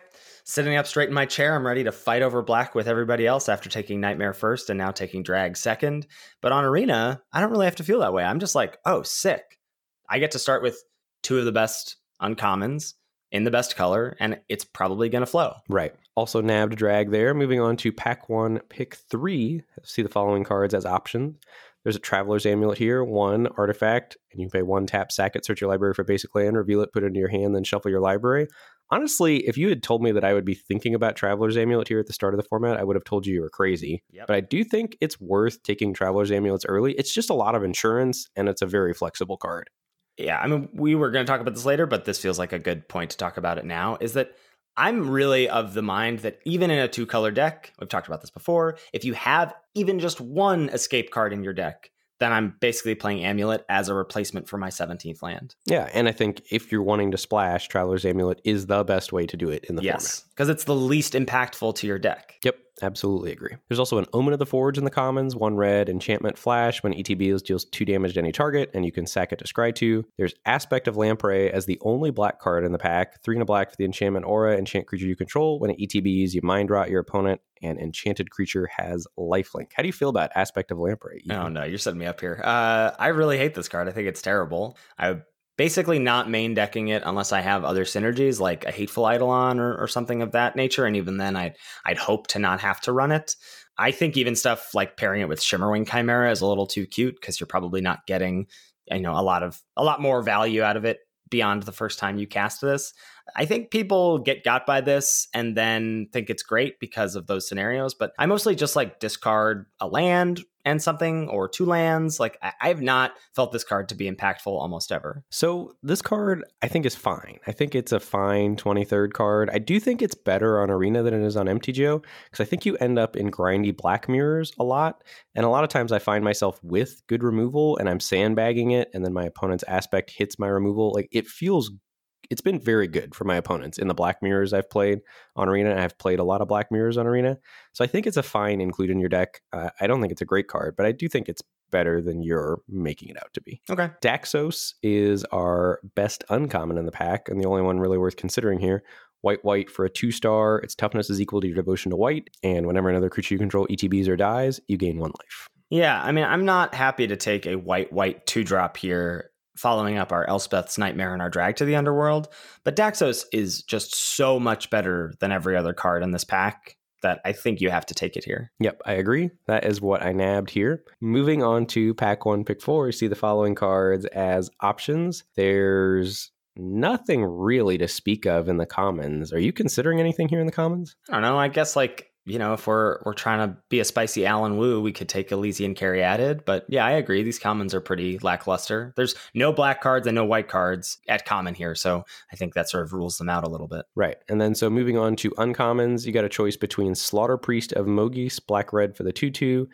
sitting up straight in my chair, I'm ready to fight over black with everybody else after taking Nightmare first and now taking Drag second. But on Arena, I don't really have to feel that way. I'm just like, oh, sick. I get to start with two of the best uncommons in the best color, and it's probably going to flow. Right. Also nabbed drag there. Moving on to pack one, pick three. See the following cards as options. There's a Traveler's Amulet here, one artifact, and you pay one tap, sack it, search your library for basic land, reveal it, put it into your hand, then shuffle your library. Honestly, if you had told me that I would be thinking about Traveler's Amulet here at the start of the format, I would have told you you were crazy. Yep. But I do think it's worth taking Traveler's Amulets early. It's just a lot of insurance, and it's a very flexible card. Yeah, I mean, we were going to talk about this later, but this feels like a good point to talk about it now. Is that I'm really of the mind that even in a two color deck, we've talked about this before, if you have even just one escape card in your deck, then I'm basically playing Amulet as a replacement for my 17th land. Yeah, and I think if you're wanting to splash, Traveler's Amulet is the best way to do it in the format. yes, because it's the least impactful to your deck. Yep, absolutely agree. There's also an Omen of the Forge in the commons, one red enchantment flash. When ETB deals two damage to any target, and you can sack it to scry two. There's Aspect of Lamprey as the only black card in the pack, three and a black for the enchantment aura, enchant creature you control. When it ETBs, you mind rot your opponent, and enchanted creature has lifelink. How do you feel about Aspect of Lamprey? Ethan? Oh no, you're setting me up here. Uh, I really hate this card. I think it's terrible. I basically not main decking it unless I have other synergies like a hateful eidolon or, or something of that nature. And even then, I'd I'd hope to not have to run it. I think even stuff like pairing it with Shimmerwing Chimera is a little too cute because you're probably not getting you know a lot of a lot more value out of it beyond the first time you cast this. I think people get got by this and then think it's great because of those scenarios, but I mostly just like discard a land and something or two lands. Like I, have not felt this card to be impactful almost ever. So this card I think is fine. I think it's a fine 23rd card. I do think it's better on Arena than it is on MTGO because I think you end up in grindy black mirrors a lot. And a lot of times I find myself with good removal and I'm sandbagging it and then my opponent's aspect hits my removal. Like it feels it's been very good for my opponents in the black mirrors I've played on Arena. I've played a lot of black mirrors on Arena. So I think it's a fine include in your deck. Uh, I don't think it's a great card, but I do think it's better than you're making it out to be. Okay. Daxos is our best uncommon in the pack, and the only one really worth considering here. White, white for a two star. Its toughness is equal to your devotion to white, and whenever another creature you control ETBs or dies, you gain one life. Yeah, I mean, I'm not happy to take a white, white two drop here following up our Elspeth's Nightmare and our Drag to the Underworld. But Daxos is just so much better than every other card in this pack that I think you have to take it here. Yep, I agree. That is what I nabbed here. Moving on to pack one, pick four, you see the following cards as options. There's nothing really to speak of in the commons. Are you considering anything here in the commons? I don't know. I guess like you know, if we're we're trying to be a spicy Alan Wu, we could take Elysian Caryatid. But yeah, I agree. These commons are pretty lackluster. There's no black cards and no white cards at common here, so I think that sort of rules them out a little bit. Right. And then so moving on to uncommons, you got a choice between Slaughter Priest of Mogis, black red for the 2 2.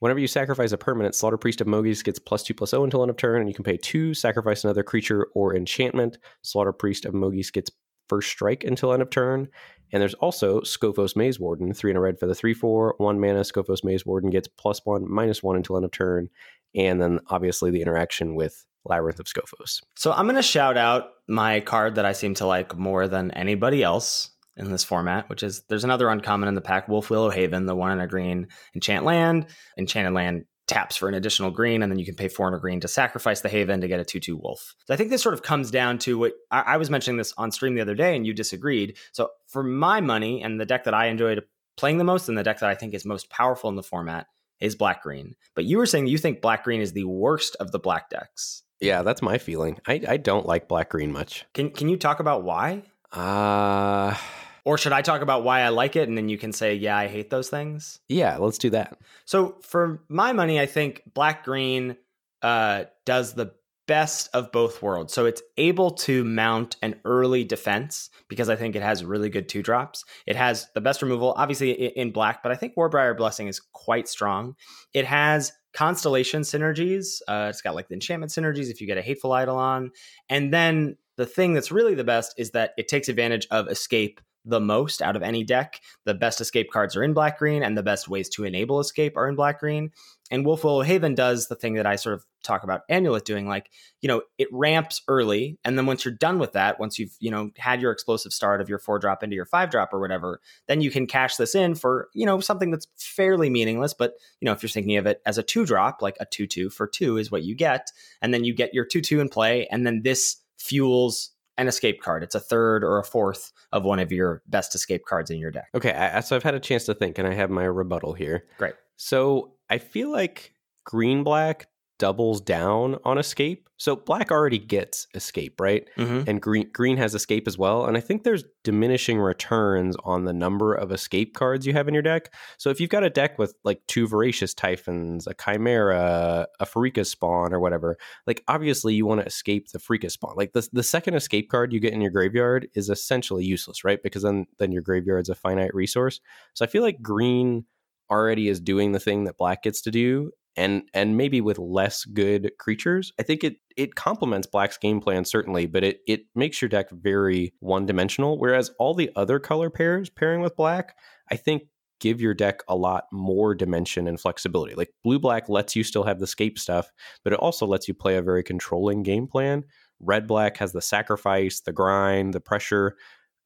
Whenever you sacrifice a permanent, Slaughter Priest of Mogis gets plus 2 plus 0 until end of turn, and you can pay 2, sacrifice another creature or enchantment. Slaughter Priest of Mogis gets first strike until end of turn. And there's also Skophos Maze Warden, 3 and a red for the 3 4. 1 mana, Skophos Maze Warden gets plus 1, minus 1 until end of turn. And then obviously the interaction with Labyrinth of Skophos. So I'm going to shout out my card that I seem to like more than anybody else in this format, which is there's another uncommon in the pack, Wolf Willow Haven, the one in a green enchant land. Enchanted land taps for an additional green, and then you can pay four and a green to sacrifice the Haven to get a 2 2 Wolf. So I think this sort of comes down to what I, I was mentioning this on stream the other day, and you disagreed. So for my money and the deck that I enjoyed playing the most and the deck that I think is most powerful in the format is black green. But you were saying you think black green is the worst of the black decks. Yeah, that's my feeling. I, I don't like black green much. Can can you talk about why? Uh Or should I talk about why I like it and then you can say, yeah, I hate those things? yeah, let's do that. So for my money, I think black green uh, does the best of both worlds. So it's able to mount an early defense because I think it has really good two drops. It has the best removal, obviously in black, but I think Warbriar Blessing is quite strong. It has constellation synergies. Uh, it's got like the enchantment synergies if you get a hateful eidolon. And then the thing that's really the best is that it takes advantage of escape the most out of any deck. The best escape cards are in black green, and the best ways to enable escape are in black green. And Wolf Willow Haven does the thing that I sort of talk about Amulet doing, like, you know, it ramps early. And then once you're done with that, once you've, you know, had your explosive start of your four drop into your five drop or whatever, then you can cash this in for, you know, something that's fairly meaningless. But, you know, if you're thinking of it as a two drop, like a two two for two is what you get. And then you get your two two in play. And then this fuels an escape card. It's a third or a fourth of one of your best escape cards in your deck. Okay, I, so I've had a chance to think and I have my rebuttal here. Great. So I feel like green black doubles down on escape. So black already gets escape, right? Mhm. And green green has escape as well. And I think there's diminishing returns on the number of escape cards you have in your deck. So if you've got a deck with like two voracious typhons, a chimera, a Pharika spawn, or whatever, like obviously you want to escape the Pharika spawn. Like the the second escape card you get in your graveyard is essentially useless, right? Because then then your graveyard's a finite resource. So I feel like green already is doing the thing that black gets to do and and maybe with less good creatures i think it it complements black's game plan certainly but it it makes your deck very one dimensional whereas all the other color pairs pairing with black i think give your deck a lot more dimension and flexibility. Like blue black lets you still have the scape stuff but it also lets you play a very controlling game plan. Red black has the sacrifice the grind the pressure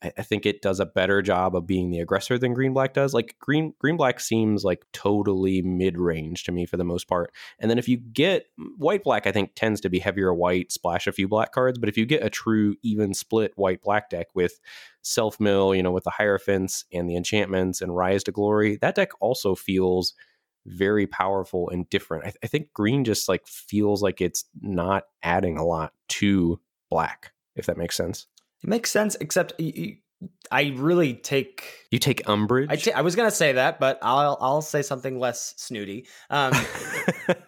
I, think it does a better job of being the aggressor than green black does. Like green green black seems like totally mid range to me for the most part. And then if you get white black, I think tends to be heavier white, splash a few black cards. But if you get a true even split white black deck with self mill, you know, with the hierophants and the enchantments and rise to glory, that deck also feels very powerful and different. I, I think green just like feels like it's not adding a lot to black, if that makes sense. It makes sense, except I really take. You take umbrage. I, was gonna say that, but I'll I'll say something less snooty. Um,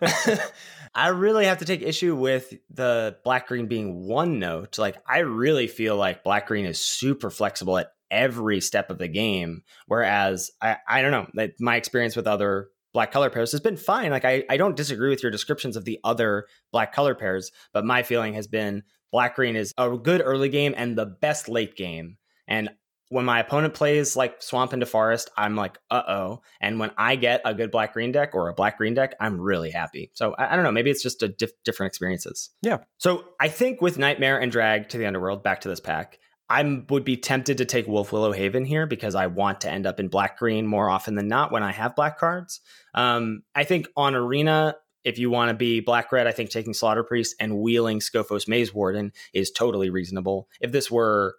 [laughs] [laughs] I really have to take issue with the black green being one note. Like I really feel like black green is super flexible at every step of the game. Whereas I I don't know like my experience with other black color pairs has been fine. Like I I don't disagree with your descriptions of the other black color pairs, but my feeling has been black green is a good early game and the best late game. And when my opponent plays like swamp into forest, I'm like, uh oh. And when I get a good black green deck or a black green deck, I'm really happy. So I, I don't know. Maybe it's just a diff- different experiences. Yeah. So I think with Nightmare and Drag to the Underworld, back to this pack, I would be tempted to take Wolf Willow Haven here because I want to end up in black green more often than not when I have black cards. Um, I think on Arena, if you want to be black red, I think taking Slaughter Priest and wheeling Skophos Maze Warden is totally reasonable. If this were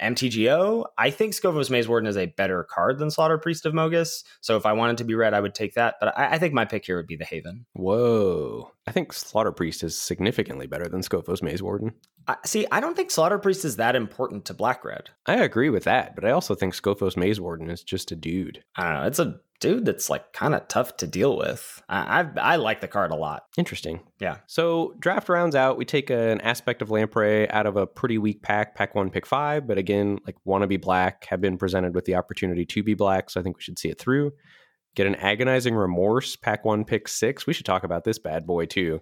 MTGO, I think Skophos Maze Warden is a better card than Slaughter Priest of Mogis. So if I wanted to be red, I would take that. But I, I think my pick here would be the Haven. Whoa. I think Slaughter Priest is significantly better than Skophos Maze Warden. I, see, I don't think Slaughter Priest is that important to black red. I agree with that, but I also think Skophos Maze Warden is just a dude. I don't know. It's a dude that's like kind of tough to deal with. I, I I like the card a lot. Interesting. Yeah. So draft rounds out. We take an aspect of Lamprey out of a pretty weak pack, pack one, pick five. But again, like want to be black, have been presented with the opportunity to be black. So I think we should see it through. Get an agonizing remorse, pack one, pick six. We should talk about this bad boy too.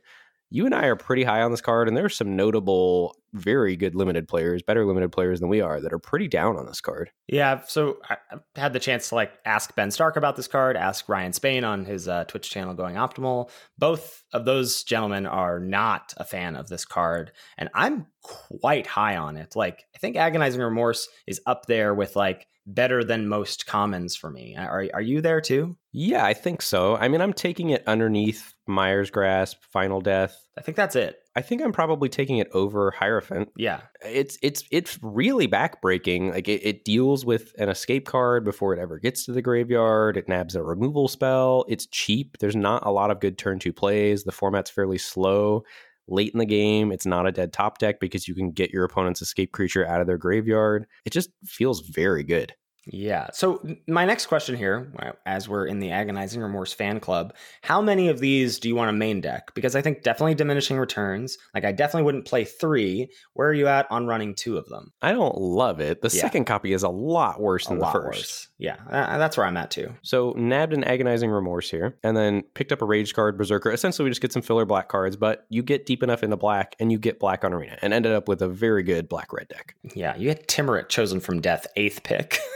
You and I are pretty high on this card, and there's some notable, very good limited players, better limited players than we are, that are pretty down on this card. Yeah, so I had the chance to like ask Ben Stark about this card, ask Ryan Spain on his uh, Twitch channel Going Optimal. Both of those gentlemen are not a fan of this card, and I'm quite high on it. Like, I think Agonizing Remorse is up there with like better than most commons for me. Are are you there too? Yeah, I think so. I mean, I'm taking it underneath Mire's Grasp, Final Death. I think that's it. I think I'm probably taking it over Hierophant. Yeah. It's it's it's really backbreaking. Like it, it deals with an escape card before it ever gets to the graveyard. It nabs a removal spell. It's cheap. There's not a lot of good turn two plays. The format's fairly slow. Late in the game, it's not a dead top deck because you can get your opponent's escape creature out of their graveyard. It just feels very good. Yeah. So my next question here, as we're in the agonizing remorse fan club, how many of these do you want to main deck? Because I think definitely diminishing returns. Like I definitely wouldn't play three. Where are you at on running two of them? I don't love it. The yeah. second copy is a lot worse than the first. Worse. Yeah, uh, that's where I'm at too. So nabbed an agonizing remorse here, and then picked up a rage card, berserker. Essentially, we just get some filler black cards, but you get deep enough into black, and you get black on arena, and ended up with a very good black red deck. Yeah, you get Tymaret chosen from death, eighth pick. [laughs]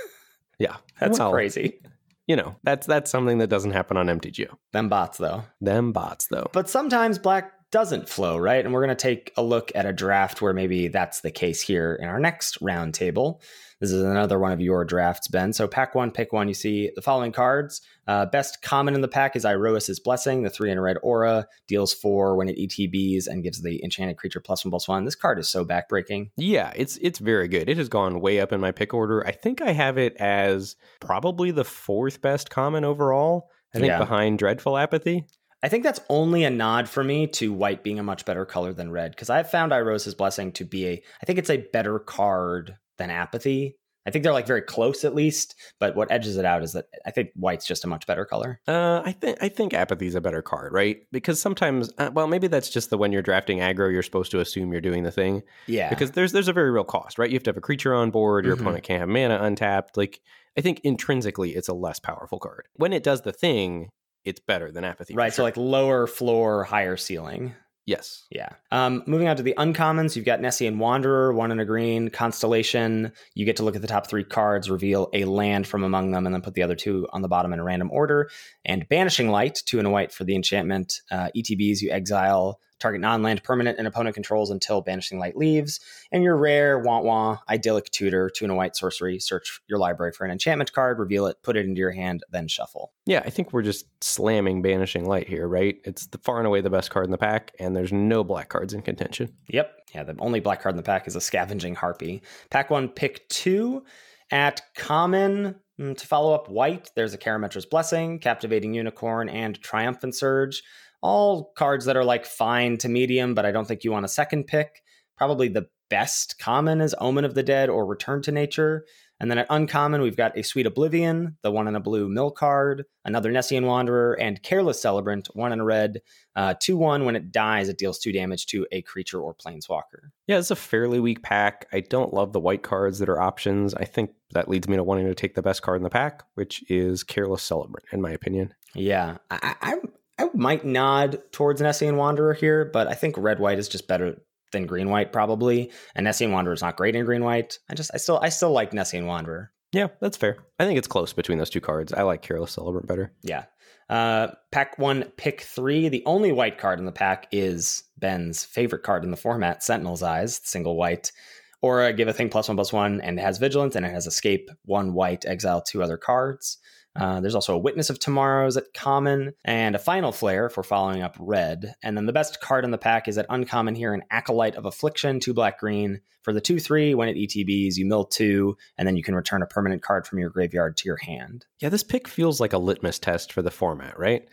Yeah, that's well, crazy. You know, that's that's something that doesn't happen on MTGO. Them bots, though. Them bots, though. But sometimes black doesn't flow, right? And we're going to take a look at a draft where maybe that's the case here in our next roundtable. This is another one of your drafts, Ben. So pack one, pick one. You see the following cards. Uh, best common in the pack is Iroas's Blessing. The three in red aura deals four when it ETBs and gives the enchanted creature plus one plus one. This card is so backbreaking. Yeah, it's it's very good. It has gone way up in my pick order. I think I have it as probably the fourth best common overall. I think yeah. behind Dreadful Apathy. I think that's only a nod for me to white being a much better color than red because I've found Iroas's Blessing to be a, I think it's a better card than apathy. I think they're like very close at least, but what edges it out is that I think white's just a much better color. Uh, I think I think apathy's a better card, right? Because sometimes, uh, well, maybe that's just the when you're drafting aggro, you're supposed to assume you're doing the thing. Yeah. Because there's there's a very real cost, right? You have to have a creature on board. Your mm-hmm. opponent can't have mana untapped. Like I think intrinsically, it's a less powerful card. When it does the thing, it's better than apathy. Right. Sure. So like lower floor, higher ceiling. Yes. Yeah. Um, moving on to the uncommons, you've got Nessian Wanderer, one in a green, Constellation. You get to look at the top three cards, reveal a land from among them, and then put the other two on the bottom in a random order. And Banishing Light, two and a white for the enchantment. Uh, ETBs, you exile target non-land permanent and opponent controls until Banishing Light leaves. And your rare want wah idyllic tutor, two and a white sorcery. Search your library for an enchantment card, reveal it, put it into your hand, then shuffle. Yeah, I think we're just slamming Banishing Light here, right? It's the far and away the best card in the pack, and there's no black cards in contention. Yep. Yeah, the only black card in the pack is a Scavenging Harpy. Pack one, pick two. At common, mm, to follow up white, there's a Karametra's Blessing, Captivating Unicorn, and Triumphant Surge all cards that are like fine to medium, but I don't think you want a second pick. Probably the best common is Omen of the Dead or Return to Nature. And then at uncommon, we've got a Sweet Oblivion, the one in a blue mill card, another Nessian Wanderer, and Careless Celebrant, one in a red. Uh, 2 1, when it dies, it deals two damage to a creature or planeswalker. Yeah, it's a fairly weak pack. I don't love the white cards that are options. I think that leads me to wanting to take the best card in the pack, which is Careless Celebrant, in my opinion. Yeah, I, I, I might nod towards Nessian Wanderer here, but I think red white is just better than green white probably. And Nessian Wanderer is not great in green white. I just I still I still like Nessian Wanderer. Yeah, that's fair. I think it's close between those two cards. I like Careless Celebrant better. Yeah. Uh, pack one, pick three. The only white card in the pack is Ben's favorite card in the format, Sentinel's Eyes, single white. Or give a thing plus one plus one, and it has vigilance and it has escape, one white, exile two other cards. Uh, there's also a Witness of Tomorrows at common and a Final Flare for following up red. And then the best card in the pack is at uncommon here an Acolyte of Affliction, two black green. For the 2 3, when it ETBs, you mill two, and then you can return a permanent card from your graveyard to your hand. Yeah, this pick feels like a litmus test for the format, right?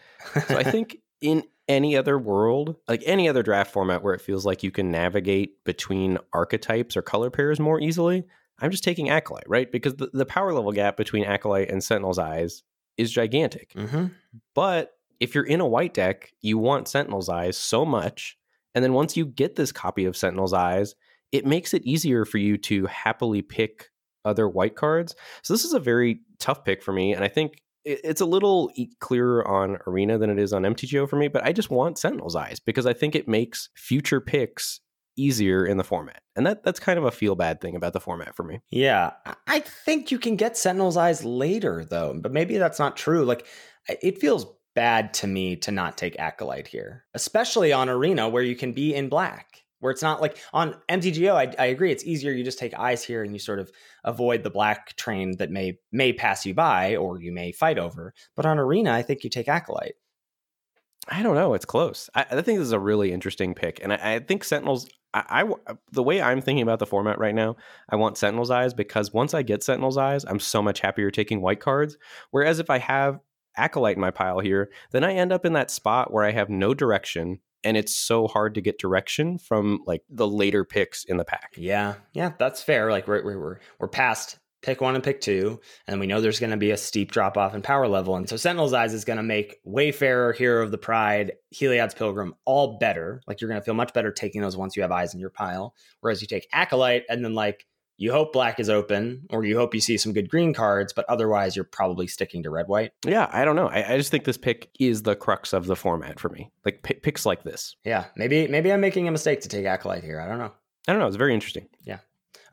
So I think [laughs] in any other world, like any other draft format where it feels like you can navigate between archetypes or color pairs more easily, I'm just taking Acolyte, right? Because the, the power level gap between Acolyte and Sentinel's Eyes is gigantic. Mm-hmm. But if you're in a white deck, you want Sentinel's Eyes so much. And then once you get this copy of Sentinel's Eyes, it makes it easier for you to happily pick other white cards. So this is a very tough pick for me. And I think it's a little clearer on Arena than it is on MTGO for me, but I just want Sentinel's Eyes because I think it makes future picks easier in the format. And that that's kind of a feel bad thing about the format for me. Yeah. I think you can get Sentinel's Eyes later though, but maybe that's not true. Like it feels bad to me to not take Acolyte here, especially on Arena where you can be in black. Where it's not like on MTGO, I, I agree. It's easier. You just take eyes here, and you sort of avoid the black train that may may pass you by, or you may fight over. But on Arena, I think you take Acolyte. I don't know. It's close. I, I think this is a really interesting pick, and I, I think Sentinels. I, I, uh, the way I'm thinking about the format right now, I want Sentinel's Eyes because once I get Sentinel's Eyes, I'm so much happier taking white cards. Whereas if I have Acolyte in my pile here, then I end up in that spot where I have no direction, and it's so hard to get direction from like the later picks in the pack. Yeah, yeah, that's fair. Like we're we're we're past pick one and pick two, and we know there's going to be a steep drop off in power level. And so Sentinel's Eyes is going to make Wayfarer, Hero of the Pride, Heliod's Pilgrim all better. Like you're going to feel much better taking those once you have eyes in your pile. Whereas you take Acolyte, and then like you hope black is open, or you hope you see some good green cards, but otherwise you're probably sticking to red white. Yeah, I don't know. I, I just think this pick is the crux of the format for me. Like p- picks like this. Yeah, maybe maybe I'm making a mistake to take Acolyte here. I don't know. I don't know. It's very interesting. Yeah.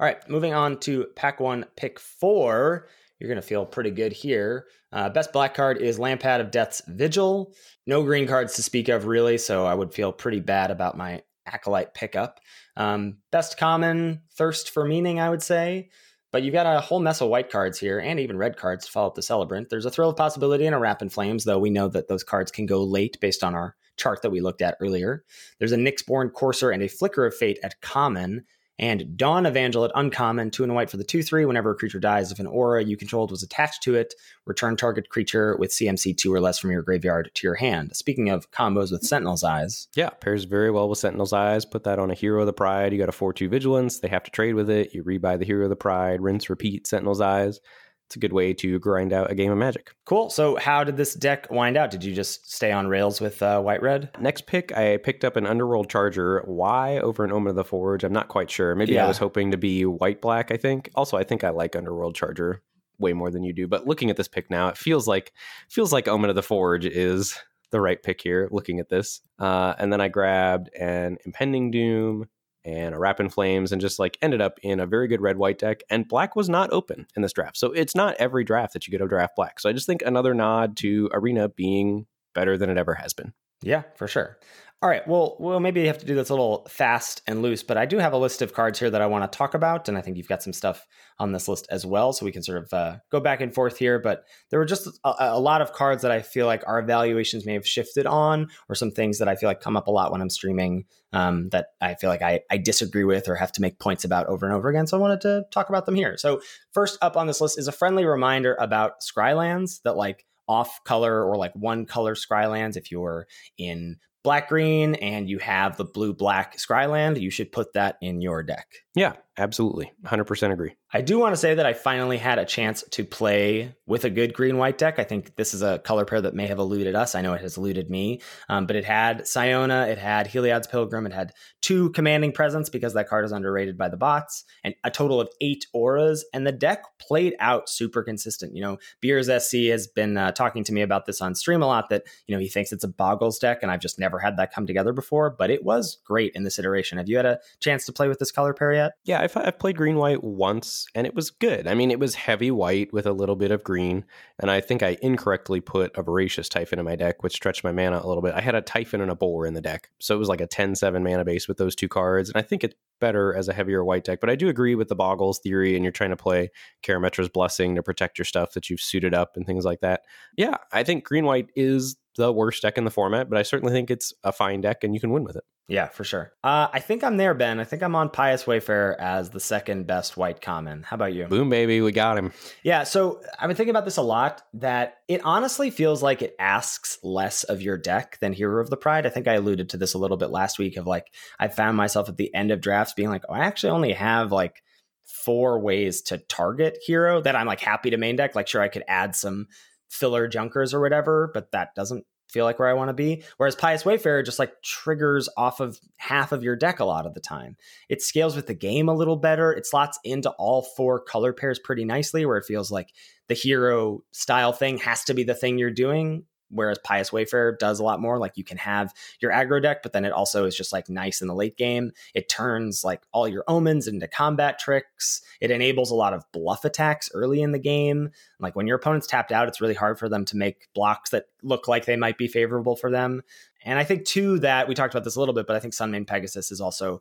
All right, moving on to pack one, pick four. You're going to feel pretty good here. Uh, best black card is Lampad of Death's Vigil. No green cards to speak of, really, so I would feel pretty bad about my Acolyte pickup. Um, best common, Thirst for Meaning, I would say. But you've got a whole mess of white cards here and even red cards to follow up the Celebrant. There's a Thrill of Possibility and a Wrap in Flames, though we know that those cards can go late based on our chart that we looked at earlier. There's a Nyxborn Courser and a Flicker of Fate at common, and Dawn Evangel at uncommon, two and a white for the 2 3. Whenever a creature dies, if an aura you controlled was attached to it, return target creature with CMC 2 or less from your graveyard to your hand. Speaking of combos with Sentinel's Eyes. Yeah, pairs very well with Sentinel's Eyes. Put that on a Hero of the Pride. You got a 4 2 Vigilance. They have to trade with it. You rebuy the Hero of the Pride, rinse, repeat Sentinel's Eyes it's a good way to grind out a game of Magic. Cool. So, how did this deck wind out? Did you just stay on rails with uh, white red? Next pick, I picked up an Underworld Charger. Why over an Omen of the Forge? I'm not quite sure. Maybe yeah. I was hoping to be white black. I think. Also, I think I like Underworld Charger way more than you do. But looking at this pick now, it feels like feels like Omen of the Forge is the right pick here. Looking at this, uh, and then I grabbed an Impending Doom and a Wrap in Flames and just like ended up in a very good red white deck. And black was not open in this draft. So it's not every draft that you get a draft black. So I just think another nod to Arena being better than it ever has been. Yeah, for sure. All right. Well, we'll maybe have to do this a little fast and loose, but I do have a list of cards here that I want to talk about, and I think you've got some stuff on this list as well, so we can sort of uh, go back and forth here. But there were just a, a, lot of cards that I feel like our evaluations may have shifted on, or some things that I feel like come up a lot when I'm streaming um, that I feel like I, I disagree with or have to make points about over and over again. So I wanted to talk about them here. So first up on this list is a friendly reminder about Scrylands that like off color or like one color Scrylands. If you're in black green and you have the blue black Scryland, you should put that in your deck. Yeah, absolutely. 100% agree. I do want to say that I finally had a chance to play with a good green white deck. I think this is a color pair that may have eluded us. I know it has eluded me, um, but it had Siona, it had Heliod's Pilgrim, it had two commanding presence because that card is underrated by the bots, and a total of eight auras. And the deck played out super consistent. You know, Beers SC has been uh, talking to me about this on stream a lot that, you know, he thinks it's a Boggles deck, and I've just never had that come together before, but it was great in this iteration. Have you had a chance to play with this color pair yet? Yeah, I've, I've played green white once and it was good. I mean, it was heavy white with a little bit of green. And I think I incorrectly put a Voracious Typhon in my deck, which stretched my mana a little bit. I had a Typhon and a Boar in the deck. So it was like a 10 7 mana base with those two cards. And I think it's better as a heavier white deck. But I do agree with the Boggles theory, and you're trying to play Karametra's Blessing to protect your stuff that you've suited up and things like that. Yeah, I think green white is the worst deck in the format, but I certainly think it's a fine deck and you can win with it. Yeah, for sure. Uh, I think I'm there, Ben. I think I'm on Pious Wayfarer as the second best white common. How about you? Boom, baby. We got him. Yeah. So I've been thinking about this a lot that it honestly feels like it asks less of your deck than Hero of the Pride. I think I alluded to this a little bit last week of like, I found myself at the end of drafts being like, oh, I actually only have like four ways to target Hero that I'm like happy to main deck. Like, sure, I could add some filler junkers or whatever, but that doesn't feel like where I want to be. Whereas Pious Wayfarer just like triggers off of half of your deck a lot of the time. It scales with the game a little better. It slots into all four color pairs pretty nicely, where it feels like the hero style thing has to be the thing you're doing whereas Pious Wayfarer does a lot more. Like you can have your aggro deck, but then it also is just like nice in the late game. It turns like all your omens into combat tricks. It enables a lot of bluff attacks early in the game. Like when your opponent's tapped out, it's really hard for them to make blocks that look like they might be favorable for them. And I think too that we talked about this a little bit, but I think Sunmane Pegasus is also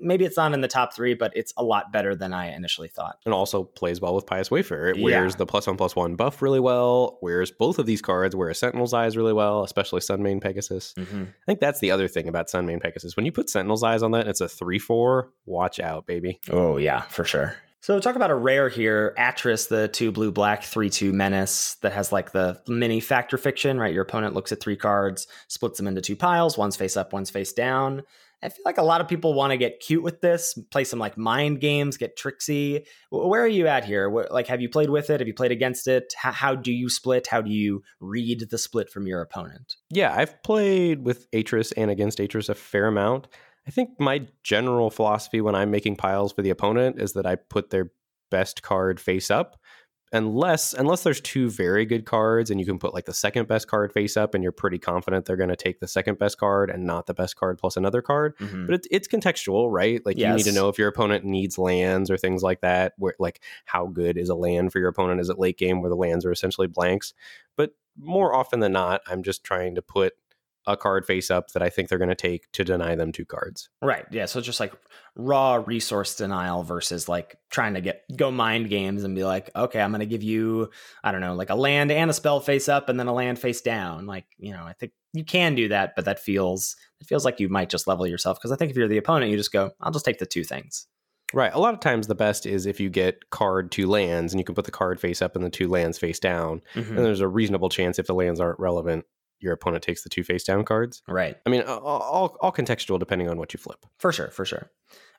maybe it's not in the top three, but it's a lot better than I initially thought. And also plays well with Pious Wayfarer. It Yeah. wears the plus one plus one buff really well. Wears both of these cards. Wears Sentinel's Eyes really well, especially Sunmane Pegasus. Mm-hmm. I think that's the other thing about Sunmane Pegasus. When you put Sentinel's Eyes on that, it's a three four. Watch out, baby. Oh yeah, for sure. So talk about a rare here, Atris, the two blue black three two menace that has like the mini Fact or Fiction, right? Your opponent looks at three cards, splits them into two piles, one's face up, one's face down. I feel like a lot of people want to get cute with this, play some like mind games, get tricksy. Where are you at here? Like, have you played with it? Have you played against it? How, how do you split? How do you read the split from your opponent? Yeah, I've played with Atris and against Atris a fair amount. I think my general philosophy when I'm making piles for the opponent is that I put their best card face up. Unless unless there's two very good cards and you can put like the second best card face up and you're pretty confident they're going to take the second best card and not the best card plus another card. Mhm. But it's it's contextual, right? Like you need to know if your opponent needs lands or things like that. Where like how good is a land for your opponent? Is it late game where the lands are essentially blanks? But more often than not, I'm just trying to put a card face up that I think they're going to take to deny them two cards. Right. Yeah. So it's just like raw resource denial versus like trying to get go mind games and be like, okay, I'm going to give you, I don't know, like a land and a spell face up and then a land face down. Like, you know, I think you can do that, but that feels it feels like you might just level yourself because I think if you're the opponent, you just go, I'll just take the two things. Right. A lot of times the best is if you get card two lands and you can put the card face up and the two lands face down. Mhm. And there's a reasonable chance if the lands aren't relevant, your opponent takes the two face down cards. Right. I mean, all, all, contextual depending on what you flip. For sure, for sure.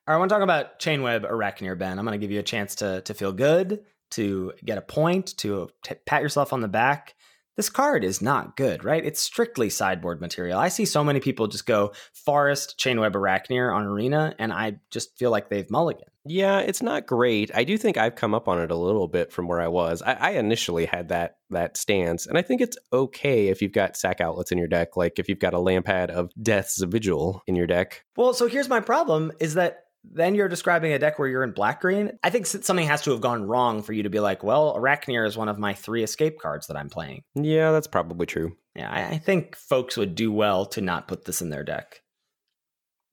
All right, I want to talk about Chainweb Aracnir, Ben. I'm going to give you a chance to to feel good, to get a point, to t- pat yourself on the back. This card is not good, right? It's strictly sideboard material. I see so many people just go Forest, Chainweb Aracnir on Arena, and I just feel like they've mulligan. Yeah, it's not great. I do think I've come up on it a little bit from where I was. I, I initially had that that stance, and I think it's okay if you've got sack outlets in your deck, like if you've got a Lampad of Death's Vigil in your deck. Well, so here's my problem is that then you're describing a deck where you're in black green. I think something has to have gone wrong for you to be like, well, Aracnir is one of my three escape cards that I'm playing. Yeah, that's probably true. Yeah, I, I think folks would do well to not put this in their deck.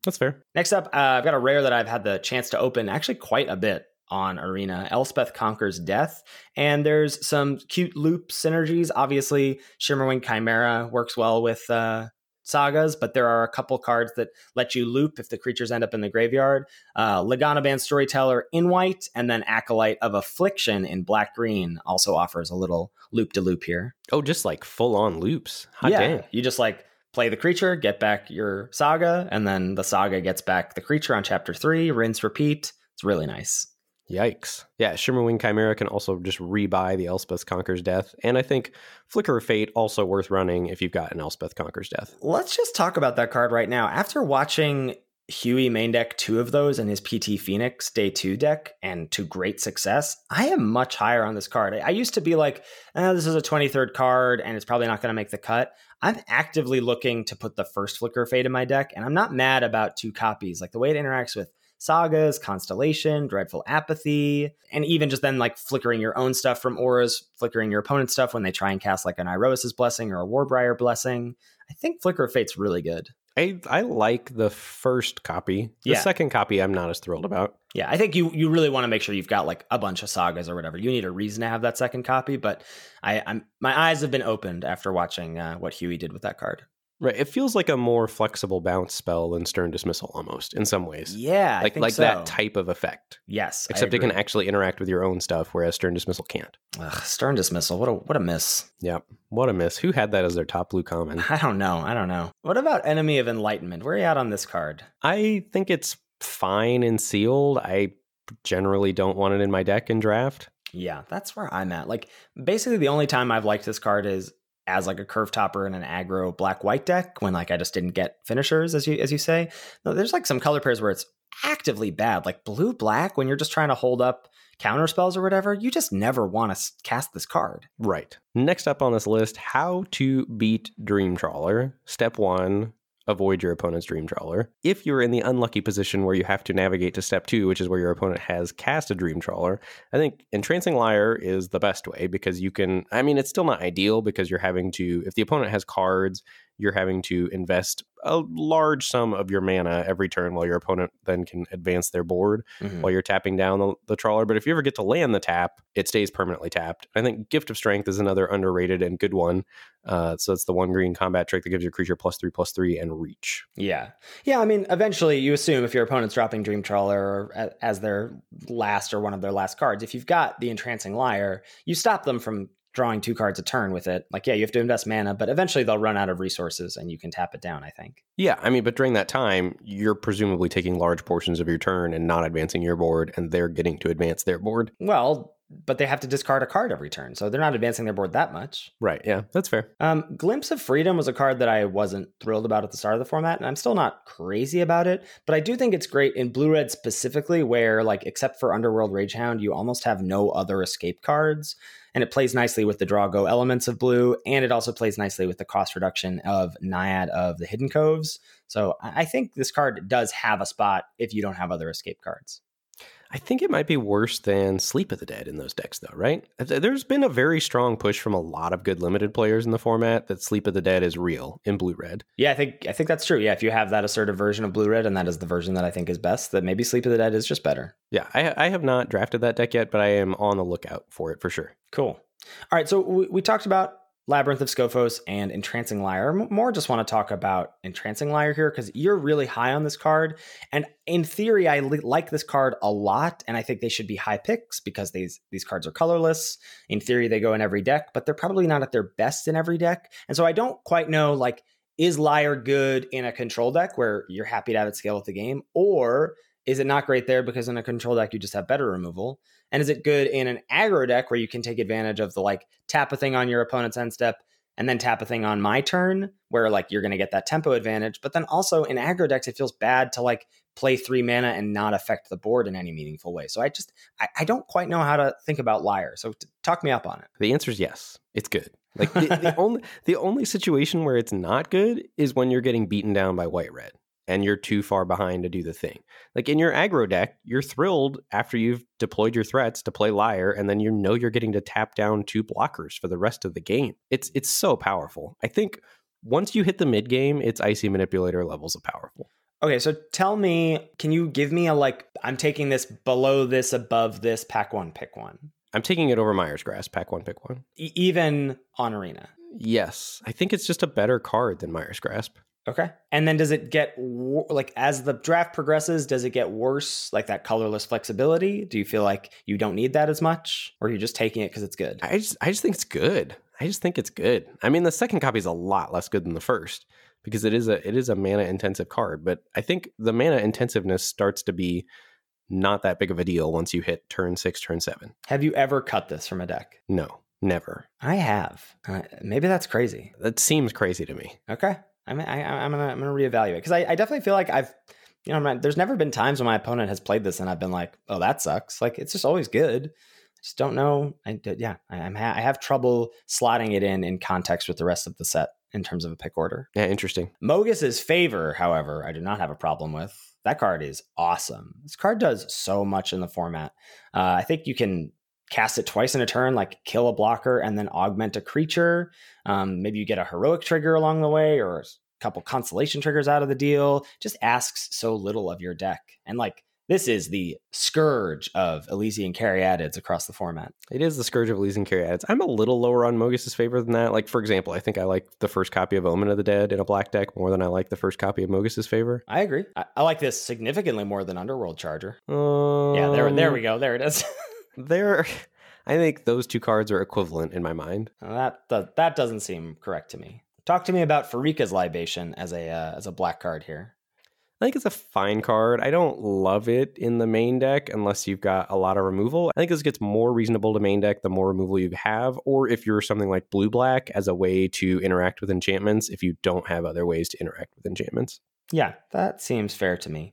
That's fair. Next up, uh, I've got a rare that I've had the chance to open actually quite a bit on Arena. Elspeth Conquers Death. And there's some cute loop synergies. Obviously, Shimmerwing Chimera works well with uh, sagas, but there are a couple cards that let you loop if the creatures end up in the graveyard. Uh, Lagonna-Band Storyteller in white, and then Acolyte of Affliction in black green also offers a little loop to loop here. Oh, just like full on loops. Hot yeah, dang. you just like play the creature, get back your saga, and then the saga gets back the creature on chapter three. Rinse, repeat. It's really nice. Yikes. Yeah, Shimmerwing Chimera can also just rebuy the Elspeth Conquers Death. And I think Flicker of Fate also worth running if you've got an Elspeth Conquers Death. Let's just talk about that card right now. After watching Huey main deck two of those in his PT Phoenix day two deck and to great success, I am much higher on this card. I- I used to be like, oh, this is a 23rd card and it's probably not going to make the cut. I'm actively looking to put the first Flicker of Fate in my deck, and I'm not mad about two copies. Like the way it interacts with sagas, constellation, dreadful apathy, and even just then like flickering your own stuff from auras, flickering your opponent's stuff when they try and cast like an Iroas's blessing or a Warbriar blessing. I think Flicker of Fate's really good. I, I like the first copy. The Yeah. second copy, I'm not as thrilled about. Yeah, I think you you really want to make sure you've got like a bunch of sagas or whatever. You need a reason to have that second copy, but I, I'm my eyes have been opened after watching uh, what Huey did with that card. Right. It feels like a more flexible bounce spell than Stern Dismissal almost in some ways. Yeah, like like so. that type of effect. Yes, Except it can actually interact with your own stuff, whereas Stern Dismissal can't. Ugh, Stern dismissal. What a what a miss. Yep. What a miss. Who had that as their top blue common? I don't know. I don't know. What about Enemy of Enlightenment? Where are you at on this card? I think it's fine and sealed. I generally don't want it in my deck in draft. Yeah, that's where I'm at. Like basically the only time I've liked this card is as like a curve topper in an aggro black white deck when like I just didn't get finishers as you as you say. No, there's like some color pairs where it's actively bad, like blue black when you're just trying to hold up counter spells or whatever. You just never want to cast this card. Right. Next up on this list, how to beat Dream Trawler. Step one, avoid your opponent's dream trawler. If you're in the unlucky position where you have to navigate to step two, which is where your opponent has cast a dream trawler, I think entrancing liar is the best way because you can. I mean, it's still not ideal because you're having to. If the opponent has cards, you're having to invest a large sum of your mana every turn while your opponent then can advance their board mm-hmm. while you're tapping down the, the, trawler. But if you ever get to land the tap, it stays permanently tapped. I think Gift of Strength is another underrated and good one. Uh, so it's the one green combat trick that gives your creature plus three, plus three, and reach. Yeah. Yeah. I mean, eventually you assume if your opponent's dropping Dream Trawler as their last or one of their last cards, if you've got the Entrancing Liar, you stop them from drawing two cards a turn with it. Like, yeah, you have to invest mana, but eventually they'll run out of resources and you can tap it down, I think. Yeah, I mean, but during that time, you're presumably taking large portions of your turn and not advancing your board, and they're getting to advance their board. Well, but they have to discard a card every turn, so they're not advancing their board that much. Right. Yeah, that's fair. Um, Glimpse of Freedom was a card that I wasn't thrilled about at the start of the format, and I'm still not crazy about it. But I do think it's great in Blue Red specifically, where like except for Underworld Ragehound, you almost have no other escape cards, and it plays nicely with the draw go elements of blue, and it also plays nicely with the cost reduction of Naiad of the Hidden Coves. So I think this card does have a spot if you don't have other escape cards. I think it might be worse than Sleep of the Dead in those decks, though, right? There's been a very strong push from a lot of good limited players in the format that Sleep of the Dead is real in blue red. Yeah, I think I think that's true. Yeah, if you have that assertive version of blue red, and that is the version that I think is best, that maybe Sleep of the Dead is just better. Yeah, I, I have not drafted that deck yet, but I am on the lookout for it for sure. Cool. All right, so we, we talked about Labyrinth of Skophos and Entrancing Liar. More just want to talk about Entrancing Liar here because you're really high on this card. And in theory, I li- like this card a lot. And I think they should be high picks because these, these cards are colorless. In theory, they go in every deck, but they're probably not at their best in every deck. And so I don't quite know like, is Liar good in a control deck where you're happy to have it scale with the game? Or is it not great there because in a control deck you just have better removal? And is it good in an aggro deck where you can take advantage of the like tap a thing on your opponent's end step and then tap a thing on my turn where like you're going to get that tempo advantage. But then also in aggro decks, it feels bad to like play three mana and not affect the board in any meaningful way. So I just, I, I don't quite know how to think about Liar. So t- talk me up on it. The answer is yes. It's good. Like the, the only, the only situation where it's not good is when you're getting beaten down by white red and you're too far behind to do the thing. Like in your aggro deck, you're thrilled after you've deployed your threats to play liar, and then you know you're getting to tap down two blockers for the rest of the game. It's it's so powerful. I think once you hit the mid game, it's icy manipulator levels of powerful. Okay, so tell me, can you give me a like? I'm taking this below this, above this. Pack one, pick one. I'm taking it over Mire's Grasp, Pack one, pick one. E- even on Arena. Yes, I think it's just a better card than Mire's Grasp. Okay. And then does it get like as the draft progresses, does it get worse like that colorless flexibility? Do you feel like you don't need that as much or are you just taking it cuz it's good? I just I just think it's good. I just think it's good. I mean, the second copy is a lot less good than the first because it is a it is a mana intensive card, but I think the mana intensiveness starts to be not that big of a deal once you hit turn 6, turn 7. Have you ever cut this from a deck? No, never. I have. Uh, maybe that's crazy. That seems crazy to me. Okay. I'm I, am gonna I'm gonna reevaluate because I, I definitely feel like I've you know not, there's never been times when my opponent has played this and I've been like oh that sucks. Like it's just always good. I just don't know. I yeah I, am ha- I have trouble slotting it in in context with the rest of the set in terms of a pick order. Yeah interesting. Mogis's favor however I do not have a problem with. That card is awesome. This card does so much in the format. Uh, I think you can cast it twice in a turn, like kill a blocker and then augment a creature. Um, maybe you get a heroic trigger along the way or a couple constellation triggers out of the deal. Just asks so little of your deck. And like this is the scourge of Elysian Caryatids across the format. It is the scourge of Elysian Caryatids. I'm a little lower on Mogis's favor than that. Like, for example, I think I like the first copy of Omen of the Dead in a black deck more than I like the first copy of Mogis's favor. I agree. I, I like this significantly more than Underworld Charger. Um, yeah, there, there we go. There it is. [laughs] There, [laughs] I think those two cards are equivalent in my mind. that, that that doesn't seem correct to me. Talk to me about Pharika's Libation as a uh, as a black card here. I think it's a fine card. I don't love it in the main deck unless you've got a lot of removal. I think this gets more reasonable to main deck the more removal you have, or if you're something like blue black as a way to interact with enchantments if you don't have other ways to interact with enchantments. Yeah, that seems fair to me.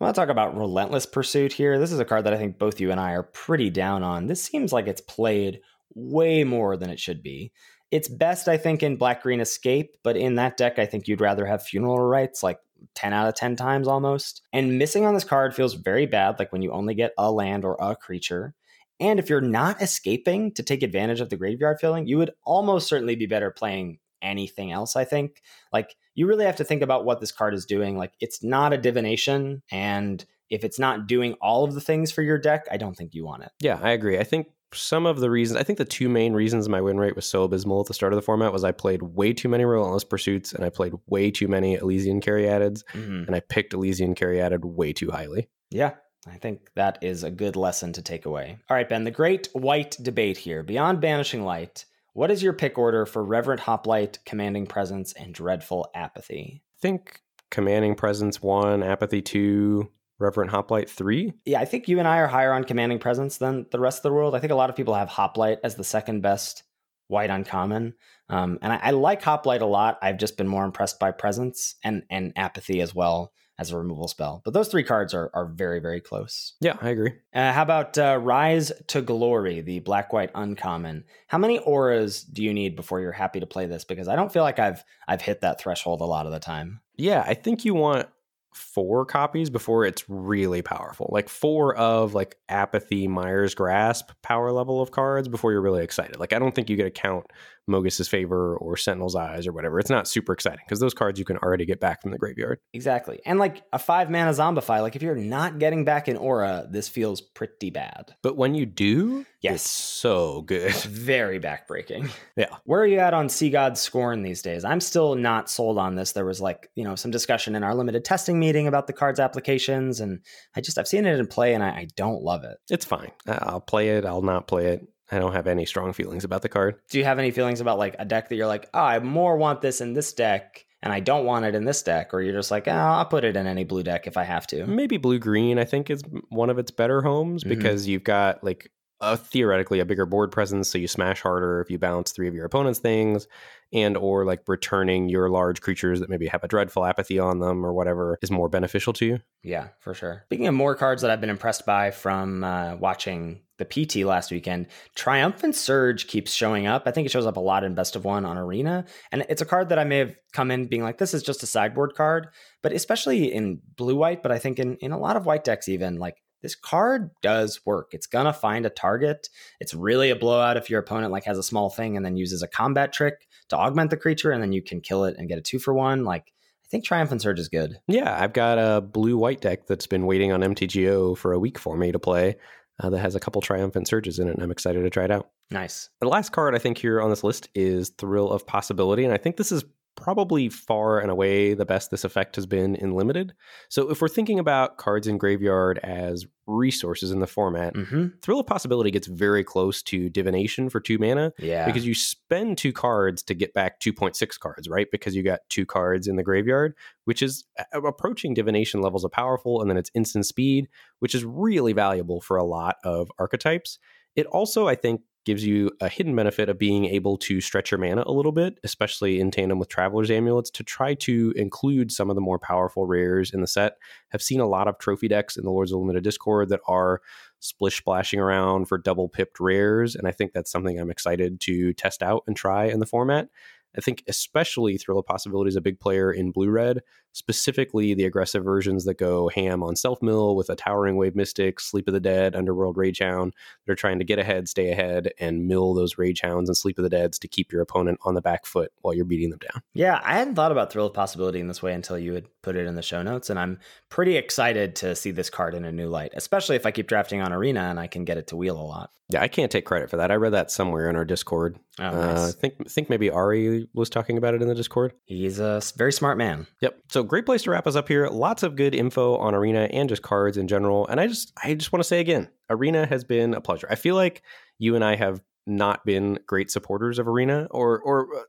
I want to talk about Relentless Pursuit here. This is a card that I think both you and I are pretty down on. This seems like it's played way more than it should be. It's best, I think, in Black Green Escape, but in that deck, I think you'd rather have Funeral Rites like 10 out of 10 times almost. And missing on this card feels very bad, like when you only get a land or a creature. And if you're not escaping to take advantage of the graveyard filling, you would almost certainly be better playing anything else, I think. Like, you really have to think about what this card is doing. Like, it's not a divination. And if it's not doing all of the things for your deck, I don't think you want it. Yeah, I agree. I think some of the reasons, I think the two main reasons my win rate was so abysmal at the start of the format was I played way too many Relentless Pursuits and I played way too many Elysian Caryatids, Mhm. and I picked Elysian Caryatid way too highly. Yeah, I think that is a good lesson to take away. All right, Ben, the great white debate here. Beyond Banishing Light, what is your pick order for Reverent Hoplite, Commanding Presence, and Dreadful Apathy? I think Commanding Presence 1, Apathy 2, Reverent Hoplite 3. Yeah, I think you and I are higher on Commanding Presence than the rest of the world. I think a lot of people have Hoplite as the second best white uncommon. Um, and I, I like Hoplite a lot. I've just been more impressed by Presence and, and Apathy as well as a removal spell. But those three cards are, are very, very close. Yeah, I agree. Uh, how about uh, Rise to Glory, the black white uncommon? How many auras do you need before you're happy to play this? Because I don't feel like I've I've hit that threshold a lot of the time. Yeah, I think you want four copies before it's really powerful. Like four of like apathy, Mire's grasp power level of cards before you're really excited. Like I don't think you get to count Mogis's favor or Sentinel's eyes or whatever. It's not super exciting because those cards you can already get back from the graveyard. Exactly, and like a five mana zombify, like if you're not getting back an aura, this feels pretty bad. But when you do, Yes. it's so good. [laughs] Very backbreaking. Yeah. Where are you at on Sea God Scorn these days? I'm still not sold on this. There was like, you know, some discussion in our limited testing meeting about the card's applications, and I just I've seen it in play and I, I don't love it. It's fine. I'll play it. I'll not play it. I don't have any strong feelings about the card. Do you have any feelings about like a deck that you're like, oh, I more want this in this deck and I don't want it in this deck? Or you're just like, oh, I'll put it in any blue deck if I have to. Maybe blue green, I think, is one of its better homes Mhm. because you've got like a theoretically a bigger board presence, so you smash harder if you bounce three of your opponent's things, and or like returning your large creatures that maybe have a dreadful apathy on them or whatever is more beneficial to you. Yeah, for sure. Speaking of more cards that I've been impressed by from uh, watching the PT last weekend, Triumphant Surge keeps showing up. I think it shows up a lot in Best of One on Arena. And it's a card that I may have come in being like, this is just a sideboard card. But especially in blue white, but I think in, in a lot of white decks, even like this card does work. It's gonna find a target. It's really a blowout if your opponent like has a small thing and then uses a combat trick to augment the creature, and then you can kill it and get a two for one. Like I think Triumphant Surge is good. Yeah, I've got a blue white deck that's been waiting on MTGO for a week for me to play uh, that has a couple triumphant surges in it, and I'm excited to try it out. Nice. The last card I think here on this list is Thrill of Possibility, and I think this is probably far and away the best this effect has been in limited. So if we're thinking about cards in graveyard as resources in the format, hmm Thrill of Possibility gets very close to Divination for two mana Yeah. because you spend two cards to get back 2.6 cards, right? Because you got two cards in the graveyard, which is approaching divination levels of powerful, and then it's instant speed, which is really valuable for a lot of archetypes. It also, I think, gives you a hidden benefit of being able to stretch your mana a little bit, especially in tandem with Traveler's Amulets, to try to include some of the more powerful rares in the set. Have seen a lot of trophy decks in the Lords of Limited Discord that are splish splashing around for double pipped rares, and I think that's something I'm excited to test out and try in the format. I think especially Thrill of Possibility is a big player in blue red, specifically the aggressive versions that go ham on self mill with a Towering Wave Mystic, Sleep of the Dead, Underworld Rage Hound. They're trying to get ahead, stay ahead, and mill those Rage Hounds and Sleep of the Deads to keep your opponent on the back foot while you're beating them down. Yeah, I hadn't thought about Thrill of Possibility in this way until you had put it in the show notes, and I'm pretty excited to see this card in a new light, especially if I keep drafting on Arena and I can get it to wheel a lot. Yeah, I can't take credit for that. I read that somewhere in our Discord. Oh, Uh. I think think maybe Ari was talking about it in the Discord. He's a very smart man. Yep. So great place to wrap us up here. Lots of good info on Arena and just cards in general. And I just I just want to say again, Arena has been a pleasure. I feel like you and I have not been great supporters of Arena or or uh,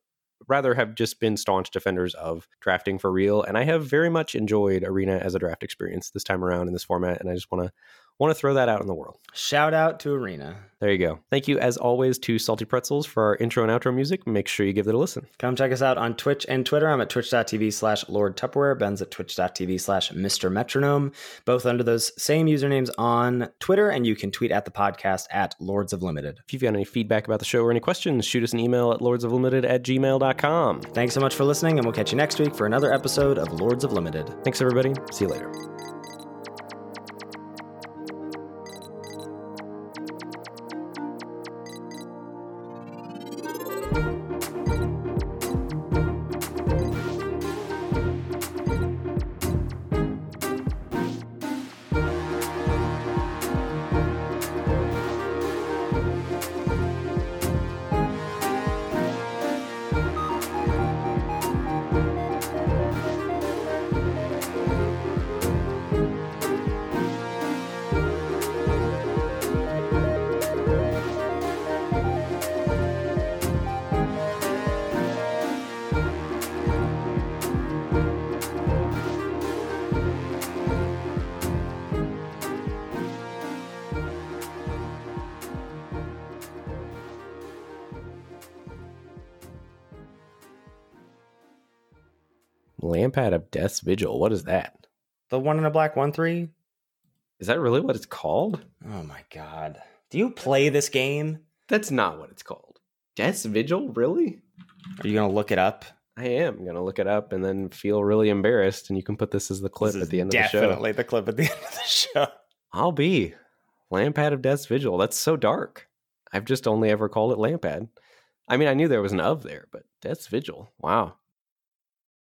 rather have just been staunch defenders of drafting for real and I have very much enjoyed Arena as a draft experience this time around in this format and I just want to want to throw that out in the world. Shout out to Arena. There you go. Thank you, as always, to Salty Pretzels for our intro and outro music. Make sure you give it a listen. Come check us out on Twitch and Twitter. I'm at twitch.tv slash Lord Tupperware. Ben's at twitch.tv slash Mr. Metronome, both under those same usernames on Twitter. And you can tweet at the podcast at Lords of Limited. If you've got any feedback about the show or any questions, shoot us an email at lordsoflimited at gmail.com. Thanks so much for listening, and we'll catch you next week for another episode of Lords of Limited. Thanks, everybody. See you later. Lampad of Death's Vigil. What is that? The one in a black one three? Is that really what it's called? Oh my god. Do you play this game? That's not what it's called. Death's Vigil? Really? Are you gonna look it up? I am going to look it up and then feel really embarrassed. And you can put this as the clip at the end of the show. Definitely the clip at the [laughs] end of the show. I'll be Lampad of Death's Vigil. That's so dark. I've just only ever called it Lampad. I mean, I knew there was an of there, but Death's Vigil. Wow.